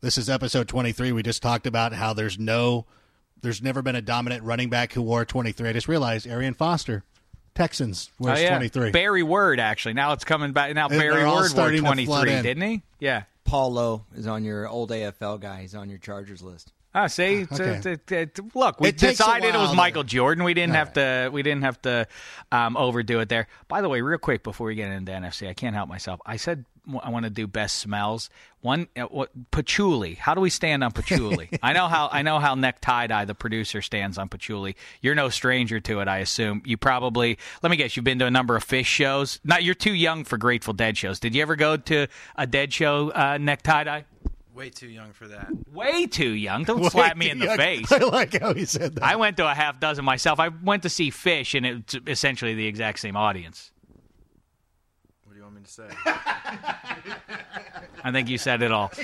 This is episode 23. We just talked about how there's no, there's never been a dominant running back who wore 23. I just realized Arian Foster, Texans, oh, yeah. 23. Barry Word actually. Now it's coming back. Now And Barry they're Word wore starting to twenty flood three, in. didn't he? Yeah. Paul Lowe is on your old AFL guy. He's on your Chargers list. Ah, see, It's- Okay. it's- it's- it's- look, we It takes a decided it was Michael to- Jordan. We didn't have to. We didn't have to um, overdo it there. By the way, real quick before we get into NFC, I can't help myself. I said w- I want to do best smells. One, uh, what patchouli. How do we stand on patchouli? I know how. I know how neck tie dye the producer stands on patchouli. You're no stranger to it, I assume. You probably. Let me guess. You've been to a number of Phish shows. Not. You're too young for Grateful Dead shows. Did you ever go to a Dead show uh, neck tie dye? Way too young for that. Way too young. Don't slap me in the Yeah, face. I like how he said that. I went to a half dozen myself. I went to see Phish, and it's essentially the exact same audience. What do you want me to say? I think you said it all.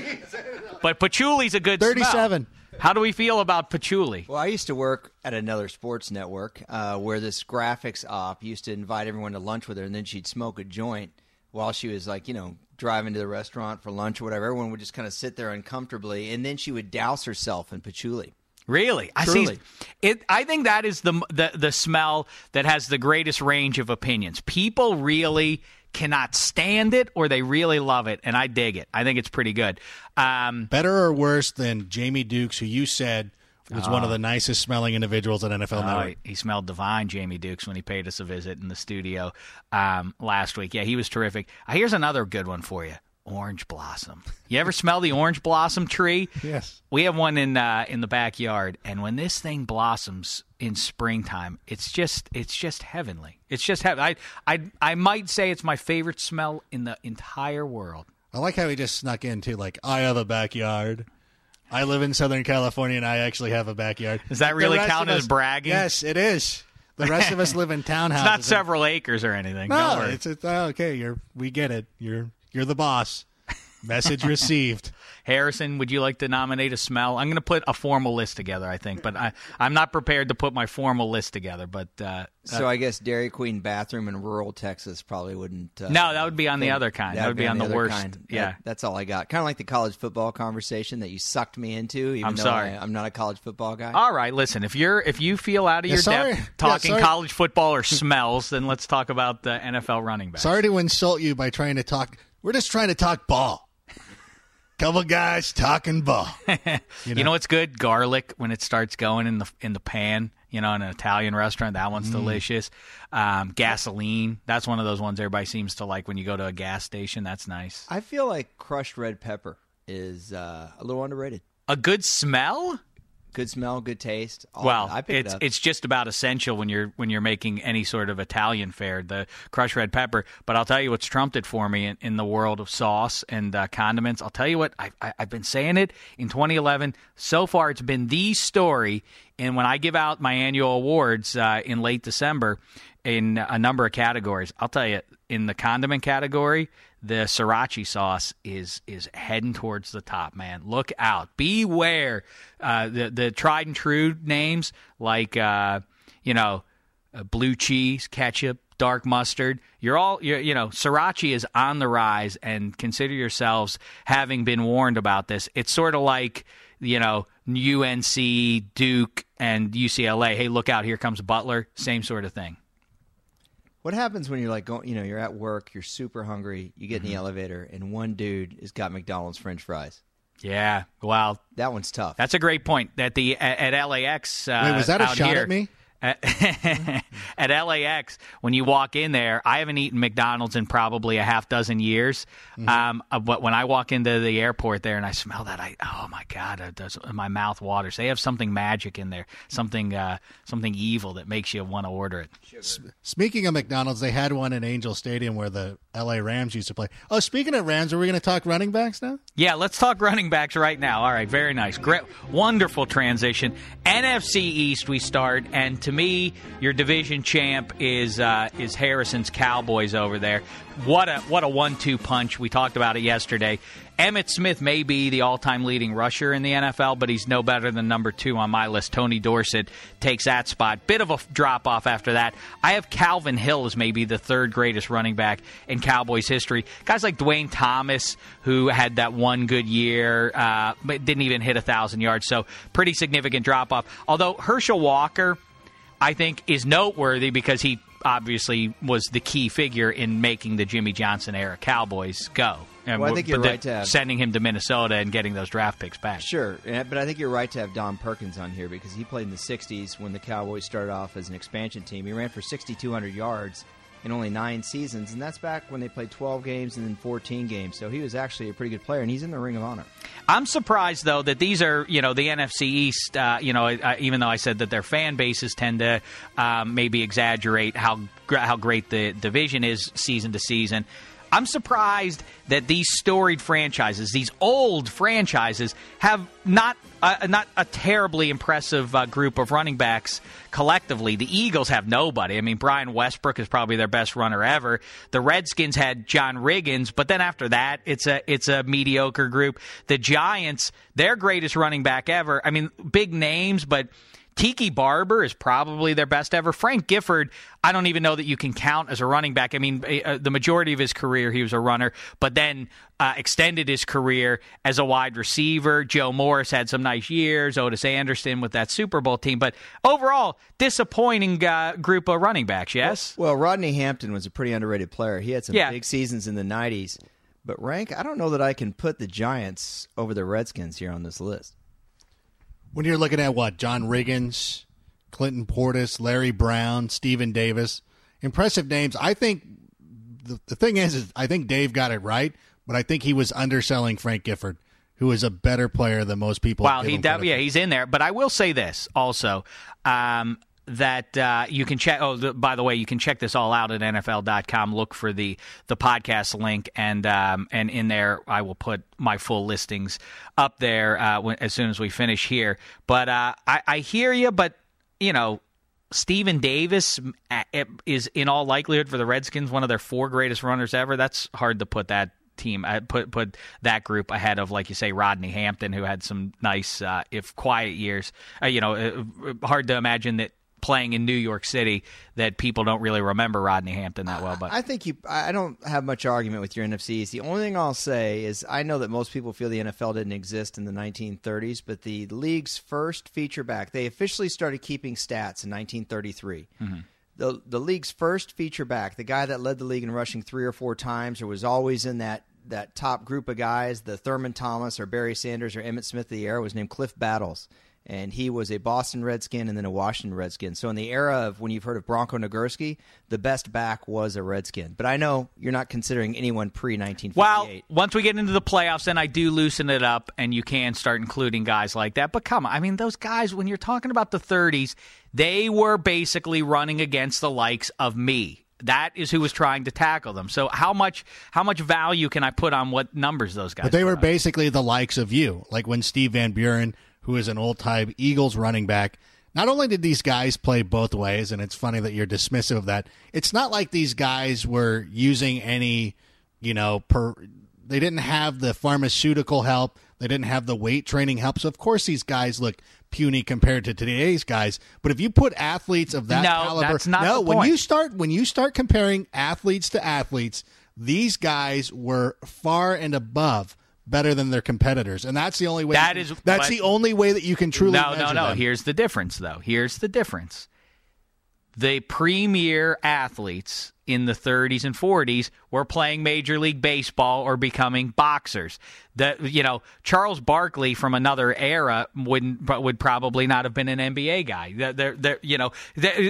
But patchouli's a good smell. 37. How do we feel about Patchouli? Well, I used to work at another sports network uh, where this graphics op used to invite everyone to lunch with her, and then she'd smoke a joint while she was like, you know, driving to the restaurant for lunch or whatever. Everyone would just kind of sit there uncomfortably, and then she would douse herself in patchouli. Really, I see. It. I think that is the, the the smell that has the greatest range of opinions. People really cannot stand it, or they really love it, and I dig it. I think it's pretty good. Um, Better or worse than Jamie Dukes, who you said was one of the nicest smelling individuals at NFL Oh, Network. he, he smelled divine, Jamie Dukes, when he paid us a visit in the studio um, last week. Yeah, he was terrific. Uh, here's another good one for you: orange blossom. You ever smell the orange blossom tree? Yes. We have one in uh, in the backyard, and when this thing blossoms in springtime, it's just it's just heavenly. It's just heaven. I I I might say it's my favorite smell in the entire world. I like how he just snuck in too. Like I have a backyard. I live in Southern California, and I actually have a backyard. Does that really count as us- bragging? Yes, it is. The rest of us live in townhouses. It's not several acres or anything. Don't No, worry. it's, it's oh, okay. You're we get it. You're you're the boss. Message received. Harrison, would you like to nominate a smell? I'm going to put a formal list together, I think, but I, I'm not prepared to put my formal list together. But uh, So I guess Dairy Queen bathroom in rural Texas probably wouldn't. Uh, No, that would be on the other kind. That that'd would be on the other worst. kind. That- Yeah. that's all I got. Kind of like the college football conversation that you sucked me into. Even I'm though sorry. I, I'm not a college football guy. all right, listen. If you're if you feel out of Yeah, your sorry. depth talking sorry. college football or smells, then let's talk about the NFL running back. Sorry to insult you by trying to talk. We're just trying to talk ball. Couple guys talking ball. You know, what's good? Garlic when it starts going in the in the pan. You know, in an Italian restaurant, that Mm. one's delicious. Um, gasoline, that's one of those ones everybody seems to like when you go to a gas station. That's nice. I feel like crushed red pepper is uh, a little underrated. A good smell. Good smell, good taste. all Well. I picked it's it up. it's just about essential when you're when you're making any sort of Italian fare, the crushed red pepper. But I'll tell you what's trumped it for me in, in the world of sauce and uh, condiments. I'll tell you what I, I, I've been saying it in 2011. So far, it's been the story. And when I give out my annual awards uh, in late December in a number of categories, I'll tell you in the condiment category, the sriracha sauce is is heading towards the top, man. Look out! Beware uh, the the tried and true names like uh, you know uh, blue cheese, ketchup, dark mustard. You're all you're, you know sriracha is on the rise, and consider yourselves having been warned about this. It's sort of like you know UNC, Duke, and UCLA. Hey, look out! Here comes Butler. Same sort of thing. What happens when you're like going, you know, you're at work, you're super hungry, you get in Mm-hmm. the elevator, and one dude has got McDonald's French fries. Yeah, well, That one's tough. That's a great point. At the at, at LAX, uh, Wait, was that a shot here- at me? At, at LAX, when you walk in there, I haven't eaten McDonald's in probably a half dozen years. Mm-hmm. Um, uh, but when I walk into the airport there and I smell that, I oh my god, it does, my mouth waters. They have something magic in there, something uh, something evil that makes you want to order it. Speaking of McDonald's, they had one in Angel Stadium where the LA Rams used to play. Oh, speaking of Rams, are we going to talk running backs now? Yeah, let's talk running backs right now. All right, very nice. Great, wonderful transition. NFC East, we start, and to me, your division champ is uh, is Harrison's Cowboys over there. What a what a one-two punch. We talked about it yesterday. Emmitt Smith may be the all-time leading rusher in the NFL, but he's no better than number two on my list. Tony Dorsett takes that spot. Bit of a drop off after that. I have Calvin Hill as maybe the third greatest running back in Cowboys history. Guys like Duane Thomas, who had that one good year, uh, but didn't even hit a thousand yards. So pretty significant drop off. Although Herschel Walker, I think, is noteworthy because he obviously was the key figure in making the Jimmy Johnson era Cowboys go. And Well, I think you're right to have- sending him to Minnesota and getting those draft picks back. Sure, but I think you're right to have Don Perkins on here because he played in the '60s when the Cowboys started off as an expansion team. He ran for 6,200 yards in only nine seasons, and that's back when they played 12 games and then 14 games. So he was actually a pretty good player, and he's in the Ring of Honor. I'm surprised though that these are you know the NFC East. Uh, you know, uh, even though I said that their fan bases tend to um, maybe exaggerate how how great the division is season to season. I'm surprised that these storied franchises, these old franchises, have not uh, not a terribly impressive uh, group of running backs collectively. The Eagles have nobody. I mean, Brian Westbrook is probably their best runner ever. The Redskins had John Riggins, but then after that, it's a it's a mediocre group. The Giants, their greatest running back ever. I mean, big names, but Tiki Barber is probably their best ever. Frank Gifford, I don't even know that you can count as a running back. I mean, uh, the majority of his career he was a runner, but then uh, extended his career as a wide receiver. Joe Morris had some nice years. Ottis Anderson with that Super Bowl team, but overall, disappointing uh, group of running backs. Yes. Well, Rodney Hampton was a pretty underrated player. He had some Yeah. big seasons in the '90s. But rank, I don't know that I can put the Giants over the Redskins here on this list. When you're looking at what John Riggins, Clinton Portis, Larry Brown, Stephen Davis, impressive names. I think the, the thing is, is I think Dave got it right, but I think he was underselling Frank Gifford, who is a better player than most people. Well, he credit yeah, he's in there. But I will say this also um, that uh, you can check. Oh, the, by the way, you can check this all out at NFL.com. Look for the the podcast link, and um, and in there I will put my full listings up there uh, when, as soon as we finish here. But uh, I, I hear you, but you know. Stephen Davis uh, is in all likelihood for the Redskins one of their four greatest runners ever. That's hard to put that team uh, put put that group ahead of like you say Rodney Hampton who had some nice uh, if quiet years. Uh, you know, uh, hard to imagine that playing in New York City that people don't really remember Rodney Hampton that well. But I think you. I don't have much argument with your NFCs. The only thing I'll say is I know that most people feel the NFL didn't exist in the 1930s, but the league's first feature back, they officially started keeping stats in 1933. Mm-hmm. The the league's first feature back, the guy that led the league in rushing three or four times, or was always in that that top group of guys, the Thurman Thomas or Barry Sanders or Emmitt Smith of the era, was named Cliff Battles. And he was a Boston Redskin and then a Washington Redskin. So in the era of when you've heard of Bronco Nagurski, the best back was a Redskin. But I know you're not considering anyone pre 1958. well, once we get into the playoffs, then I do loosen it up, and you can start including guys like that. But come on, I mean, those guys when you're talking about the 30s, they were basically running against the likes of me. That is who was trying to tackle them. So how much how much value can I put on what numbers those guys? But they were up? basically the likes of you, like when Steve Van Buren, who is an old time Eagles running back. Not only did these guys play both ways, and it's funny that you're dismissive of that. It's not like these guys were using any, you know, per. They didn't have the pharmaceutical help. They didn't have the weight training help. So of course these guys look puny compared to today's guys. But if you put athletes of that No, caliber, that's not no, when point. you start when you start comparing athletes to athletes, these guys were far and above better than their competitors, and that's the only way. That you- is- that's but- the only way that you can truly. No, no, no. them. Here's the difference, though. Here's the difference. The premier athletes in the 30s and 40s were playing Major League Baseball or becoming boxers. The you know Charles Barkley from another era wouldn't would probably not have been an NBA guy. They're, they're- you know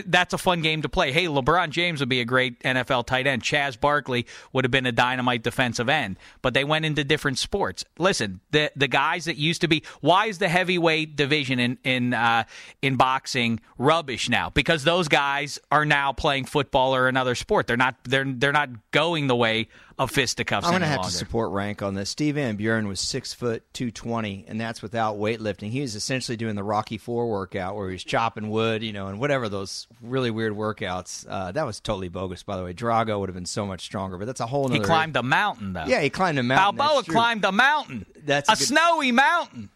that's a fun game to play. Hey, LeBron James would be a great NFL tight end. Chaz Barkley would have been a dynamite defensive end. But they went into different sports. Listen, the the guys that used to be why is the heavyweight division in in uh, in boxing rubbish now? Because those guys are now playing football or another sport. They're not they're they're not going the way of fisticuffs. I'm going to have longer. to support rank on this. Steve Van Buren was six foot two twenty, and that's without weightlifting. He was essentially doing the Rocky Four workout where he was chopping wood, you know, and whatever those really weird workouts. Uh, that was totally bogus, by the way. Drago would have been so much stronger, but that's a whole. Nother he climbed a mountain though. Yeah, he climbed a mountain. Balboa climbed a mountain. That's a, a good- snowy mountain.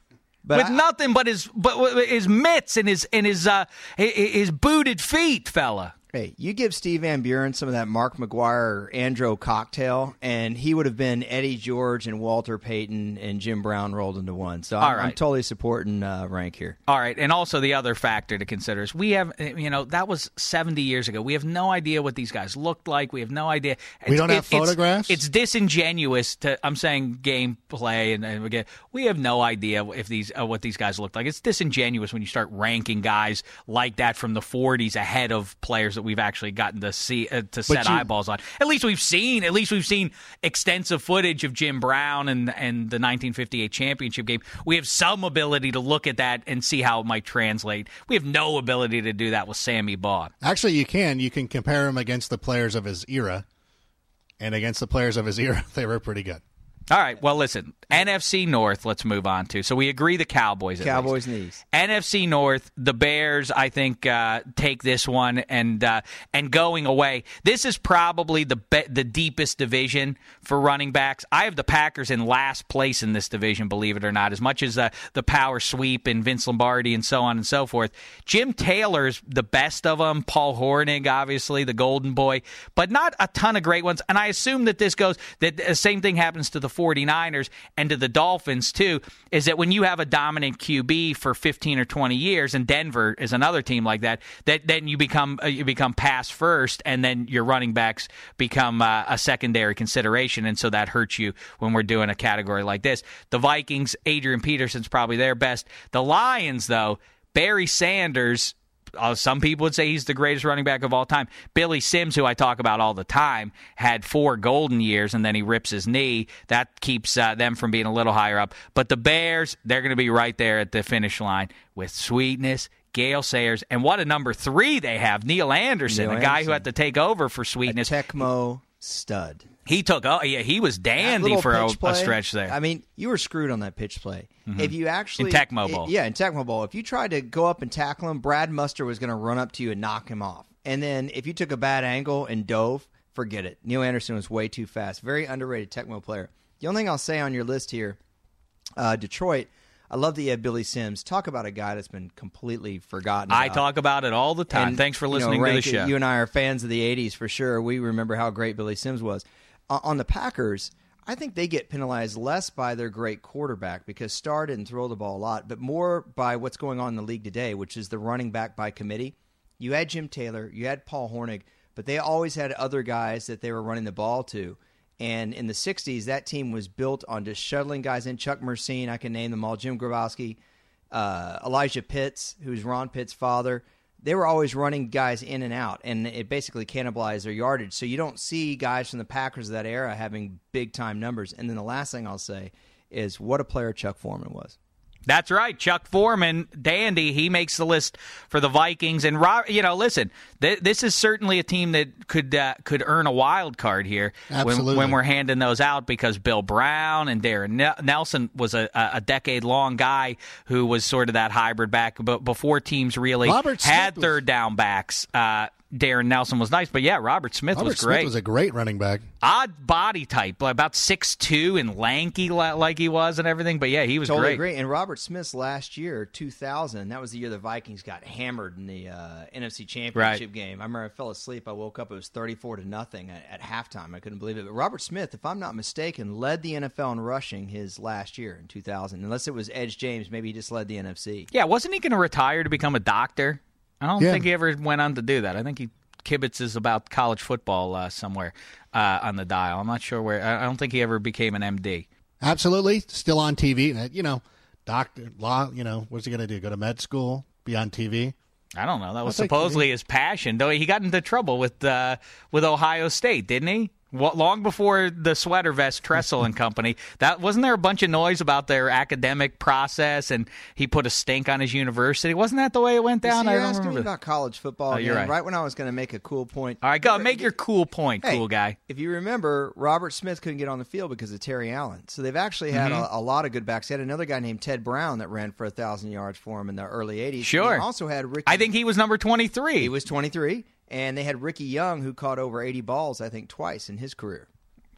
But with I- nothing but his but his mitts and his and his uh his booted feet, fella. Hey, you give Steve Van Buren some of that Mark McGwire Andro cocktail, and he would have been Eddie George and Walter Payton and Jim Brown rolled into one. So I'm, All I'm totally supporting uh, Rank here. All right, and also the other factor to consider is we have, you know, that was 70 years ago. We have no idea what these guys looked like. We have no idea. We don't have it's- photographs? It's disingenuous to. I'm saying gameplay, and, and we. We have no idea if these uh, what these guys looked like. It's disingenuous when you start ranking guys like that from the 40s ahead of players that we've actually gotten to see uh, to set you- eyeballs on. At least we've seen. At least we've seen extensive footage of Jim Brown and and the 1958 championship game. We have some ability to look at that and see how it might translate. We have no ability to do that with Sammy Baugh. Actually, you can. You can compare him against the players of his era, and against the players of his era, they were pretty good. All right. Well, listen. NFC North. Let's move on to. So we agree the Cowboys. Cowboys least. knees. NFC North. The Bears. I think uh, take this one and uh, and going away. This is probably the be- the deepest division for running backs. I have the Packers in last place in this division. Believe it or not, as much as uh, the power sweep and Vince Lombardi and so on and so forth. Jim Taylor's the best of them. Paul Hornung, obviously the Golden Boy, but not a ton of great ones. And I assume that this goes that the same thing happens to the 49ers and to the Dolphins too is that when you have a dominant QB for 15 or 20 years and Denver is another team like that that then you become uh, you become pass first and then your running backs become uh, a secondary consideration and so that hurts you when we're doing a category like this. The Vikings Adrian Peterson's probably their best. The Lions though Barry Sanders uh, some people would say he's the greatest running back of all time. Billy Sims, who I talk about all the time, had four golden years and then he rips his knee. That keeps uh, them from being a little higher up. But the Bears, they're going to be right there at the finish line with Sweetness, Gale Sayers, and what a number three they have, Neal Anderson, Neal a guy Anderson. who had to take over for A Sweetness. Tecmo stud. He took, oh yeah, he was dandy for a, pitch a stretch there. I mean, you were screwed on that pitch play. If you actually In Tecmo Bowl. yeah, in Tecmo Bowl, if you tried to go up and tackle him, Brad Muster was going to run up to you and knock him off. And then if you took a bad angle and dove, forget it. Neal Anderson was way too fast. Very underrated Tecmo player. The only thing I'll say on your list here, uh, Detroit. I love that you have Billy Sims. Talk about a guy that's been completely forgotten. I talk about it all the time. And, Thanks for you know, listening to the show. You and I are fans of the '80s for sure. We remember how great Billy Sims was. Uh, on the Packers, I think they get penalized less by their great quarterback because Starr didn't throw the ball a lot, but more by what's going on in the league today, which is the running back by committee. You had Jim Taylor, you had Paul Hornung, but they always had other guys that they were running the ball to. And in the '60s, that team was built on just shuttling guys in. Chuck Mercein, I can name them all. Jim Grabowski, uh, Elijah Pitts, who's Ron Pitt's father. They were always running guys in and out, and it basically cannibalized their yardage. So you don't see guys from the Packers of that era having big time numbers. And then the last thing I'll say is what a player Chuck Foreman was. That's right, Chuck Foreman, dandy. He makes the list for the Vikings, and Rob, you know, listen, th- this is certainly a team that could uh, could earn a wild card here when, when we're handing those out because Bill Brown and Darren Nel- Nelson was a, a decade long guy who was sort of that hybrid back, but before teams really Robert had third down backs. Uh, Darren Nelson was nice, but yeah, Robert Smith Robert was great. Smith was a great running back. Odd body type, about six two and lanky like he was and everything. But yeah, he was Totally great. agree. And Robert Smith's last year, 2000, that was the year the Vikings got hammered in the uh, NFC Championship game. I remember I fell asleep. I woke up. It was 34 to nothing at, at halftime. I couldn't believe it. But Robert Smith, if I'm not mistaken, led the NFL in rushing his last year in 2000. Unless it was Edge James, maybe he just led the NFC. Yeah, wasn't he going to retire to become a doctor? I don't Yeah. think he ever went on to do that. I think he kibitzes about college football uh, somewhere uh, on the dial. I'm not sure where. I don't think he ever became an MD. Absolutely, still on TV. Uh, You know, doctor, law. You know, what's he going to do? Go to med school? Be on TV? I don't know. That was supposedly his passion. Though he got into trouble with uh, with Ohio State, didn't he? Long before the sweater vest Tressel and company, that wasn't there a bunch of noise about their academic process, and he put a stink on his university. Wasn't that the way it went down? See, I don't asking me remember. about college football. Oh, you're again, right. Right when I was going to make a cool point. All right, go make your cool point, Hey, cool guy. If you remember, Robert Smith couldn't get on the field because of Terry Allen. So they've actually had Mm-hmm. a, a lot of good backs. They had another guy named Ted Brown that ran for a thousand yards for him in the early '80s. Sure. They also had Ricky. I think he was number twenty three. he was 23, and they had Ricky Young who caught over 80 balls, I think, twice in his career.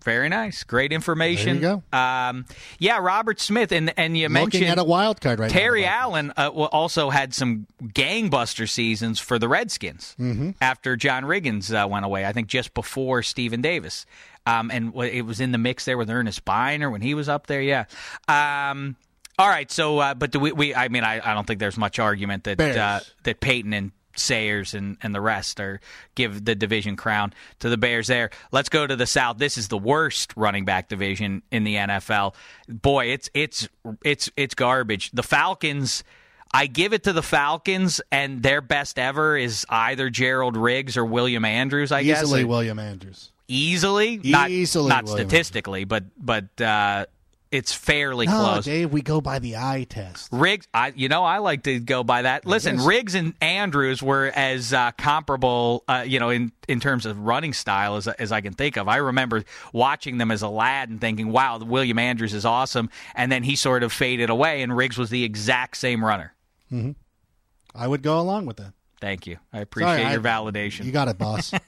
Very nice. Great information. There you go. Um, yeah, Robert Smith, and and you Looking mentioned at a wild card right Terry now. Allen uh, also had some gangbuster seasons for the Redskins Mm-hmm. after John Riggins uh, went away. I think just before Stephen Davis, um, and it was in the mix there with Earnest Byner when he was up there. Yeah. Um, all right. So, uh, but do we, we? I mean, I, I don't think there's much argument that uh, that Payton and Sayers and, and the rest are give the division crown to the Bears there. Let's go to the South. This is the worst running back division in the NFL. Boy, it's it's it's it's garbage. The Falcons I give it to the Falcons and their best ever is either Gerald Riggs or William Andrews, I guess. Easily William Andrews. Easily? Not, Easily not William statistically, but but uh it's fairly No, close. Dave, we go by the eye test. Riggs, I you know I like to go by that. Listen. Riggs and Andrews were as uh, comparable, uh, you know, in in terms of running style as as I can think of. I remember watching them as a lad and thinking, "Wow, William Andrews is awesome," and then he sort of faded away, and Riggs was the exact same runner. I would go along with that. Thank you. I appreciate Sorry, I- your validation. You got it, boss.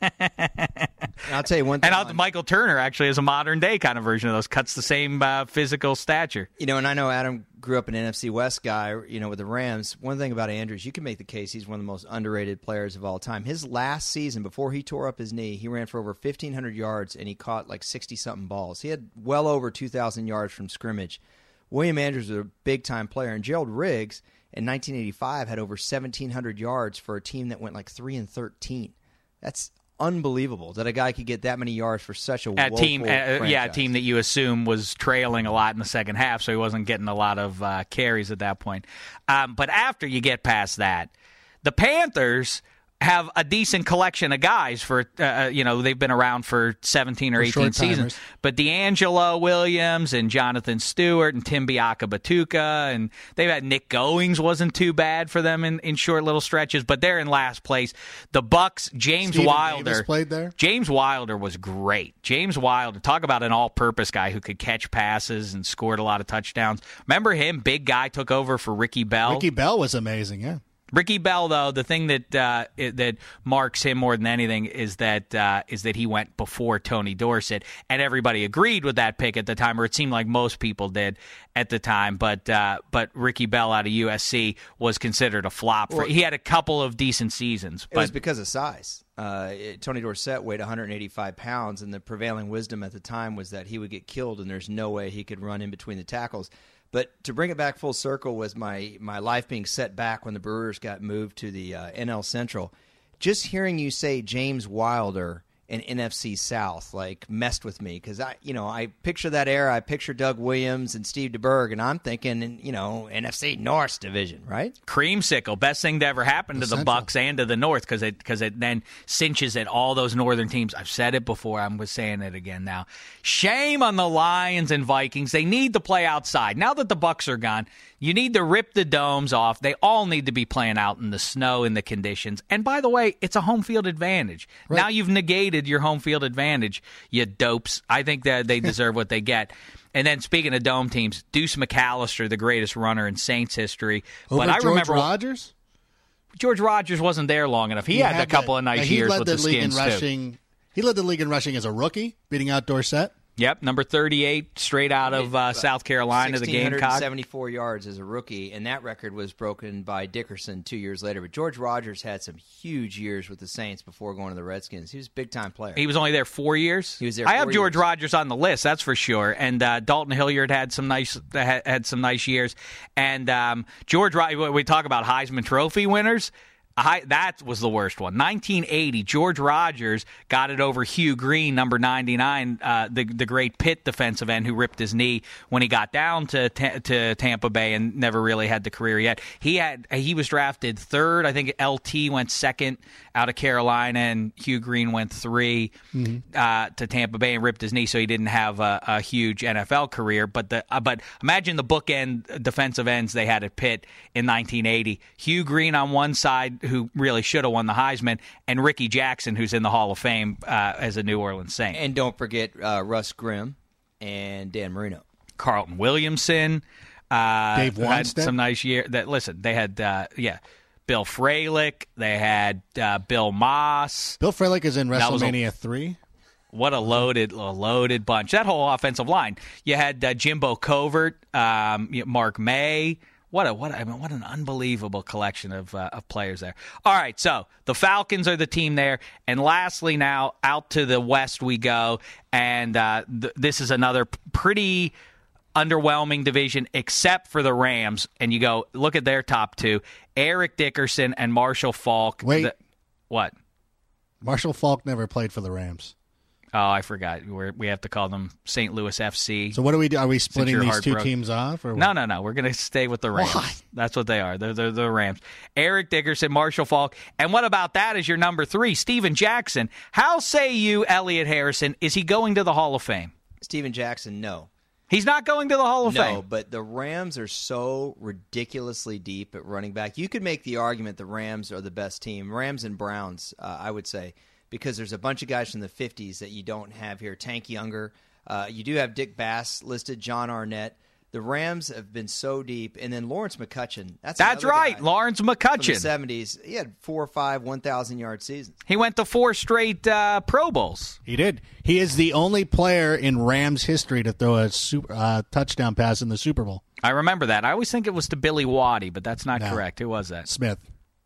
And I'll tell you one thing. and on- Michael Turner actually is a modern day kind of version of those. Cuts the same uh, physical stature. You know, and I know Adam grew up an NFC West guy, you know, with the Rams. One thing about Andrews, you can make the case he's one of the most underrated players of all time. His last season, before he tore up his knee, he ran for over 1,500 yards and he caught like 60 something balls. He had well over 2,000 yards from scrimmage. William Andrews was a big time player, and Gerald Riggs in 1985 had over 1,700 yards for a team that went like 3 and 13. That's unbelievable that a guy could get that many yards for such a a team, uh, yeah, a team that you assume was trailing a lot in the second half, so he wasn't getting a lot of uh, carries at that point. Um, but after you get past that, the Panthers have a decent collection of guys for uh, uh, you know they've been around for 17 or For 18 seasons but DeAngelo Williams and Jonathan Stewart and Tim Biakabutuka and they've had Nick Goings wasn't too bad for them in, in short little stretches but they're in last place the Bucks James Steven Wilder Davis played there? James Wilder was great. James Wilder, talk about an all-purpose guy who could catch passes and scored a lot of touchdowns. Remember him? Big guy took over for Ricky Bell. Ricky Bell was amazing, yeah. Ricky Bell, though, the thing that uh, that marks him more than anything is that uh, is that he went before Tony Dorsett, and everybody agreed with that pick at the time, or it seemed like most people did at the time. But uh, but Ricky Bell out of USC was considered a flop. For, he had a couple of decent seasons, It was because of size. Uh, it- Tony Dorsett weighed 185 pounds, and the prevailing wisdom at the time was that he would get killed, and there's no way he could run in between the tackles. But to bring it back full circle was my my life being set back when the Brewers got moved to the uh, NL Central. Just hearing you say James Wilder and NFC South like messed with me because I you know I picture that era. I picture Doug Williams and Steve DeBerg, and I'm thinking you know NFC North division, right? creamsicle, best thing to ever happen to the Bucks and to the North because it because it then cinches at all those northern teams. I've said it before. I'm saying it again now. Shame on the Lions and Vikings. They need to play outside now that the Bucks are gone. You need to rip the domes off. They all need to be playing out in the snow in the conditions. And by the way, it's a home field advantage. Now you've negated your home field advantage, you dopes. I think that they deserve what they get. And then speaking of dome teams, Deuce McAllister, the greatest runner in Saints history. Over but I George remember Rogers? George Rogers wasn't there long enough. He, had, a couple of nice he years led with the, the, league in Skins too. rushing. He led the league in rushing as a rookie, beating out Dorsett. Yep, number thirty-eight, straight out of uh, South Carolina, the Gamecock. 1,674 yards as a rookie, and that record was broken by Dickerson two years later. But George Rogers had some huge years with the Saints before going to the Redskins. He was a big time player. He was only there four years. He was there I have George years. Rogers on the list, that's for sure. And uh, Dalton Hilliard had some nice had, had some nice years. And um, George, we talk about Heisman Trophy winners. I, that was the worst one. 1980, George Rogers got it over Hugh Green, number 99, uh, the the great Pitt defensive end who ripped his knee when he got down to Ta- to Tampa Bay and never really had the career yet. He had he was drafted third. I think LT went second out of Carolina, and Hugh Green went 3 uh, to Tampa Bay and ripped his knee, so he didn't have a, a huge NFL career. But the uh, but imagine the bookend defensive ends they had at Pitt in 1980. Hugh Green on one side, who really should have won the Heisman, and Rickey Jackson, who's in the Hall of Fame uh, as a New Orleans Saint. and don't forget uh, Russ Grimm and Dan Marino. Carlton Williamson. Uh, Dave had some nice year. That listen, they had uh, yeah, Bill Fralic. They had uh, Bill Moss. Bill Fralic is in That a- WrestleMania 3. What a loaded, a loaded bunch. That whole offensive line. You had uh, Jimbo Covert, um, Mark May. What a what I mean, what an unbelievable collection of uh, of players there. All right, so the Falcons are the team there, and lastly, now out to the west we go, and uh, th- this is another p- pretty underwhelming division, except for the Rams. And you go look at their top two: Eric Dickerson and Marshall Faulk. Wait. The- what? Marshall Faulk never played for the Rams. Oh, I forgot. We're, we have to call them St. Louis FC. So what do we do? Are we splitting these two heartbroken. teams off? Or no, no, no. We're going to stay with the Rams. Why? That's what they are. They're, they're the Rams. Eric Dickerson, Marshall Faulk. And what about that? Is your number three? Steven Jackson. How say you, Elliot Harrison, is he going to the Hall of Fame? Steven Jackson, no. He's not going to the Hall of no, Fame. No, but the Rams are so ridiculously deep at running back. You could make the argument the Rams are the best team. Rams and Browns, uh, I would say, because there's a bunch of guys from the 50s that you don't have here. Tank Younger. Uh, you do have Dick Bass listed, Jon Arnett. The Rams have been so deep, and then Lawrence McCutcheon. That's That's right, guy Lawrence from the McCutcheon. '70s. He had four or five 1,000 yard seasons. He went to four straight uh, Pro Bowls. He did. He is the only player in Rams history to throw a super, uh, touchdown pass in the Super Bowl. I remember that. I always think it was to Billy Waddy, but that's not No. correct. Who was that? Smith.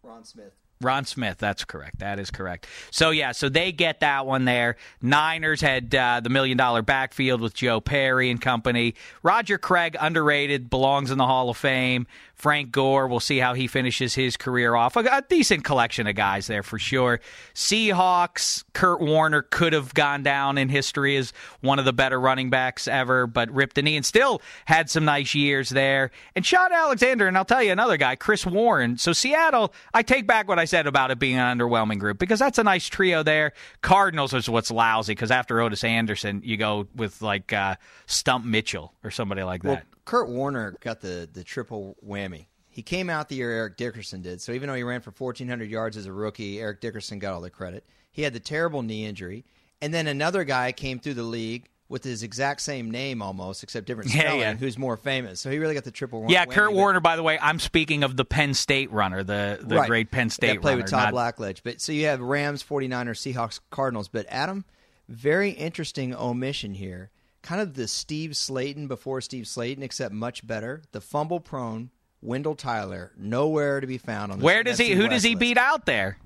Ron Smith. Ron Smith. That's correct. That is correct. So yeah, so they get that one there. Niners had uh, the million dollar backfield with Joe Perry and company. Roger Craig underrated, belongs in the Hall of Fame. Frank Gore, we'll see how he finishes his career off. A, a decent collection of guys there for sure. Seahawks, Curt Warner could have gone down in history as one of the better running backs ever, but ripped a knee and still had some nice years there. And Shaun Alexander, and I'll tell you another guy, Chris Warren. So Seattle, I take back what I said about it being an underwhelming group because that's a nice trio there. Cardinals is what's lousy because after Ottis Anderson, you go with like uh, Stump Mitchell or somebody like that. Well, Curt Warner got the, the triple whammy. He came out the year Eric Dickerson did. So even though he ran for 1,400 yards as a rookie, Eric Dickerson got all the credit. He had the terrible knee injury. And then another guy came through the league with his exact same name almost, except different Yeah, spelling, yeah. who's more famous. So he really got the triple yeah, whammy. Curt Warner. By the way, I'm speaking of the Penn State runner, the the Right. great Penn State that played runner. with Todd not- Blackledge. But so you have Rams, 49ers, Seahawks, Cardinals. But Adam, very interesting omission here. Kind of the Steve Slaton before Steve Slaton, except much better. The fumble prone Wendell Tyler, nowhere to be found on. This Where does he? NFC Who does he list. beat out there?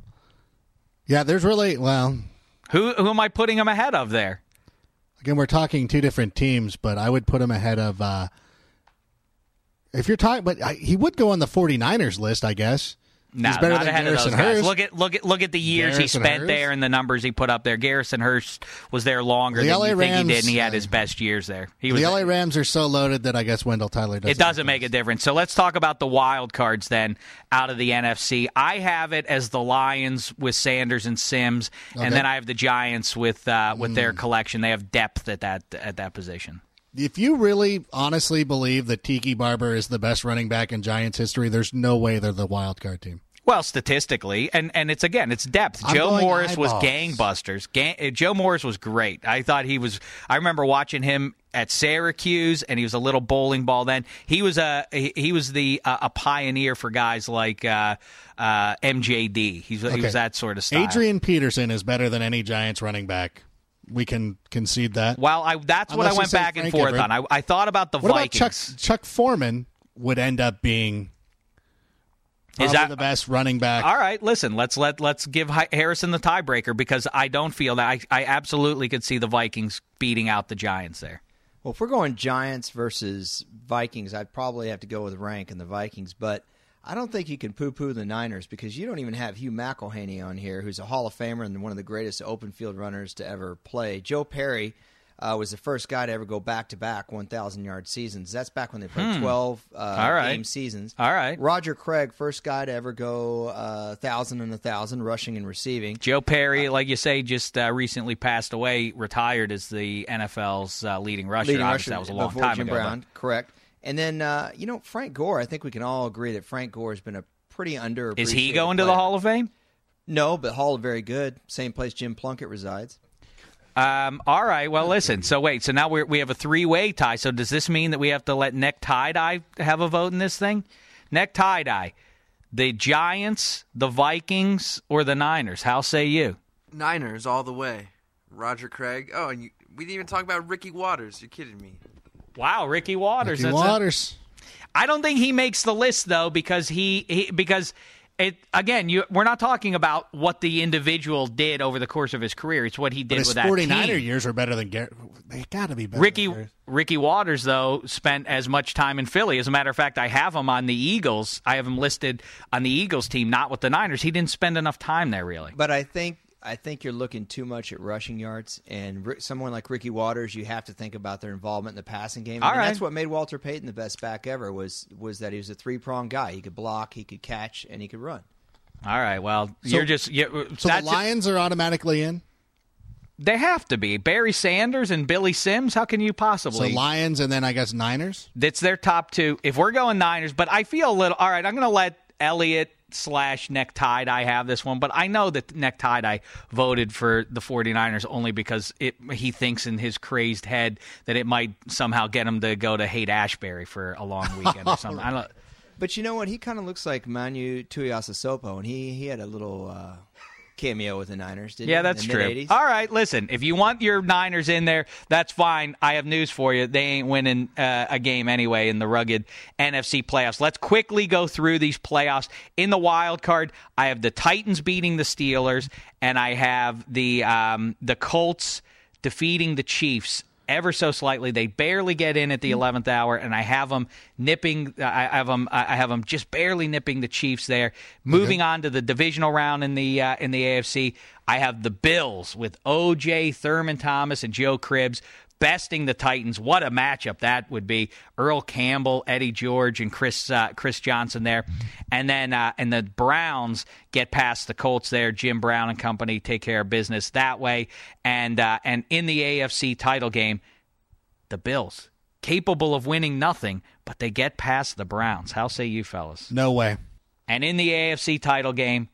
Yeah, there's really well. Who who am I putting him ahead of there? Again, we're talking two different teams, but I would put him ahead of. Uh, if you're talking, but I, he would go on the 49ers list, I guess. No, He's better not than ahead Garrison of those guys. Hearst. Look at look at look at the years Garrison he spent Hearst? there and the numbers he put up there. Garrison Hearst was there longer The than LA you think he did, and he had his best years there. He was the LA Rams are so loaded that I guess Wendell Tyler doesn't. it doesn't make a difference. So let's talk about the wild cards then out of the NFC. I have it as the Lions with Sanders and Sims, Okay. and then I have the Giants with uh, with their Mm. collection. They have depth at that at that position. If you really honestly believe that Tiki Barber is the best running back in Giants history, there's no way they're the wild card team. Well, statistically, and, and it's again, it's depth. I'm Joe Morris was gangbusters. Gang, uh, Joe Morris was great. I thought he was. I remember watching him at Syracuse, and he was a little bowling ball. Then he was a he, was the uh, a pioneer for guys like uh, uh, MJD. He's, He was that sort of style. Adrian Peterson is better than any Giants running back. We can concede that. Well, I, that's what I went back and forth Everett. on. I, I thought about the what Vikings. about Chuck Chuck Foreman would end up being Is that the best running back? All right, listen. Let's let let's give Harrison the tiebreaker because I don't feel that I, I absolutely could see the Vikings beating out the Giants there. Well, if we're going Giants versus Vikings, I'd probably have to go with rank and the Vikings, but I don't think you can poo-poo the Niners because you don't even have Hugh McElhenny on here, who's a Hall of Famer and one of the greatest open field runners to ever play. Joe Perry uh, was the first guy to ever go back-to-back 1,000-yard seasons. That's back when they played Hmm. 12 uh, right. game seasons. All right. Roger Craig, first guy to ever go uh, 1,000 and 1,000 rushing and receiving. Joe Perry, like you say, just uh, recently passed away, retired as the NFL's uh, leading rusher. leading Obviously, rusher that was a long time Jim ago. but- Brown, correct. And then uh, you know Frank Gore. I think we can all agree that Frank Gore has been a pretty under. Is he going to the Hall of Fame? No, but Hall of very good. Same place Jim Plunkett resides. Um, all right. Well, listen. So wait. So now we're, we have a three-way tie. So does this mean that we have to let neck tie dye have a vote in this thing? Neck tie dye. The Giants, the Vikings, or the Niners? How say you? Niners all the way. Roger Craig. Oh, and you, we didn't even talk about Ricky Watters. You're kidding me. Wow, Ricky Watters. Ricky That's a- Watters. I don't think he makes the list though because he, he because it again you we're not talking about what the individual did over the course of his career. It's what he But did his with that 49er team. years are better than Garrett. They got to be better. Ricky than Ricky Watters though spent as much time in Philly. As a matter of fact, I have him on the Eagles. I have him listed on the Eagles team, not with the Niners. He didn't spend enough time there really. But I think I think you're looking too much at rushing yards, and Ri- someone like Ricky Watters, you have to think about their involvement in the passing game. All and right. that's what made Walter Payton the best back ever. Was was that he was a three pronged guy. He could block, he could catch, and he could run. All right, well, So- you're just you're, uh, So the that's- Lions are automatically in. They have to be Barry Sanders and Billy Sims. How can you So possibly? Lions and then I guess Niners. That's their top two. If we're going Niners, but I feel a little. All right, I'm going to let Elliott slash necktie I have this one, but I know that necktie I voted for the 49ers only because it he thinks in his crazed head that it might somehow get him to go to Haight-Ashbury for a long weekend or something. Don't. But you know what? He kind of looks like Manu Tuiasosopo, and he he had a little uh, cameo with the Niners. Didn't Yeah, that's true. mid-eighties? All right, listen. If you want your Niners in there, that's fine. I have news for you. They ain't winning uh, a game anyway in the rugged NFC playoffs. Let's quickly go through these playoffs. In the wild card, I have the Titans beating the Steelers, and I have the um, the Colts defeating the Chiefs. Ever so slightly, they barely get in at the mm-hmm. eleventh hour, and I have them nipping. Uh, I have them. I have them just barely nipping the Chiefs there. Moving mm-hmm. on to the divisional round in the uh, in the AFC, I have the Bills with OJ Thurman Thomas and Joe Cribbs besting the Titans. What a matchup that would be! Earl Campbell, Eddie George, and Chris uh, Chris Johnson there, and then uh, and the Browns get past the Colts there. Jim Brown and company take care of business that way, and uh, and in the AFC title game, the Bills capable of winning nothing, but they get past the Browns. How say you, fellas? No way. And in the AFC title game,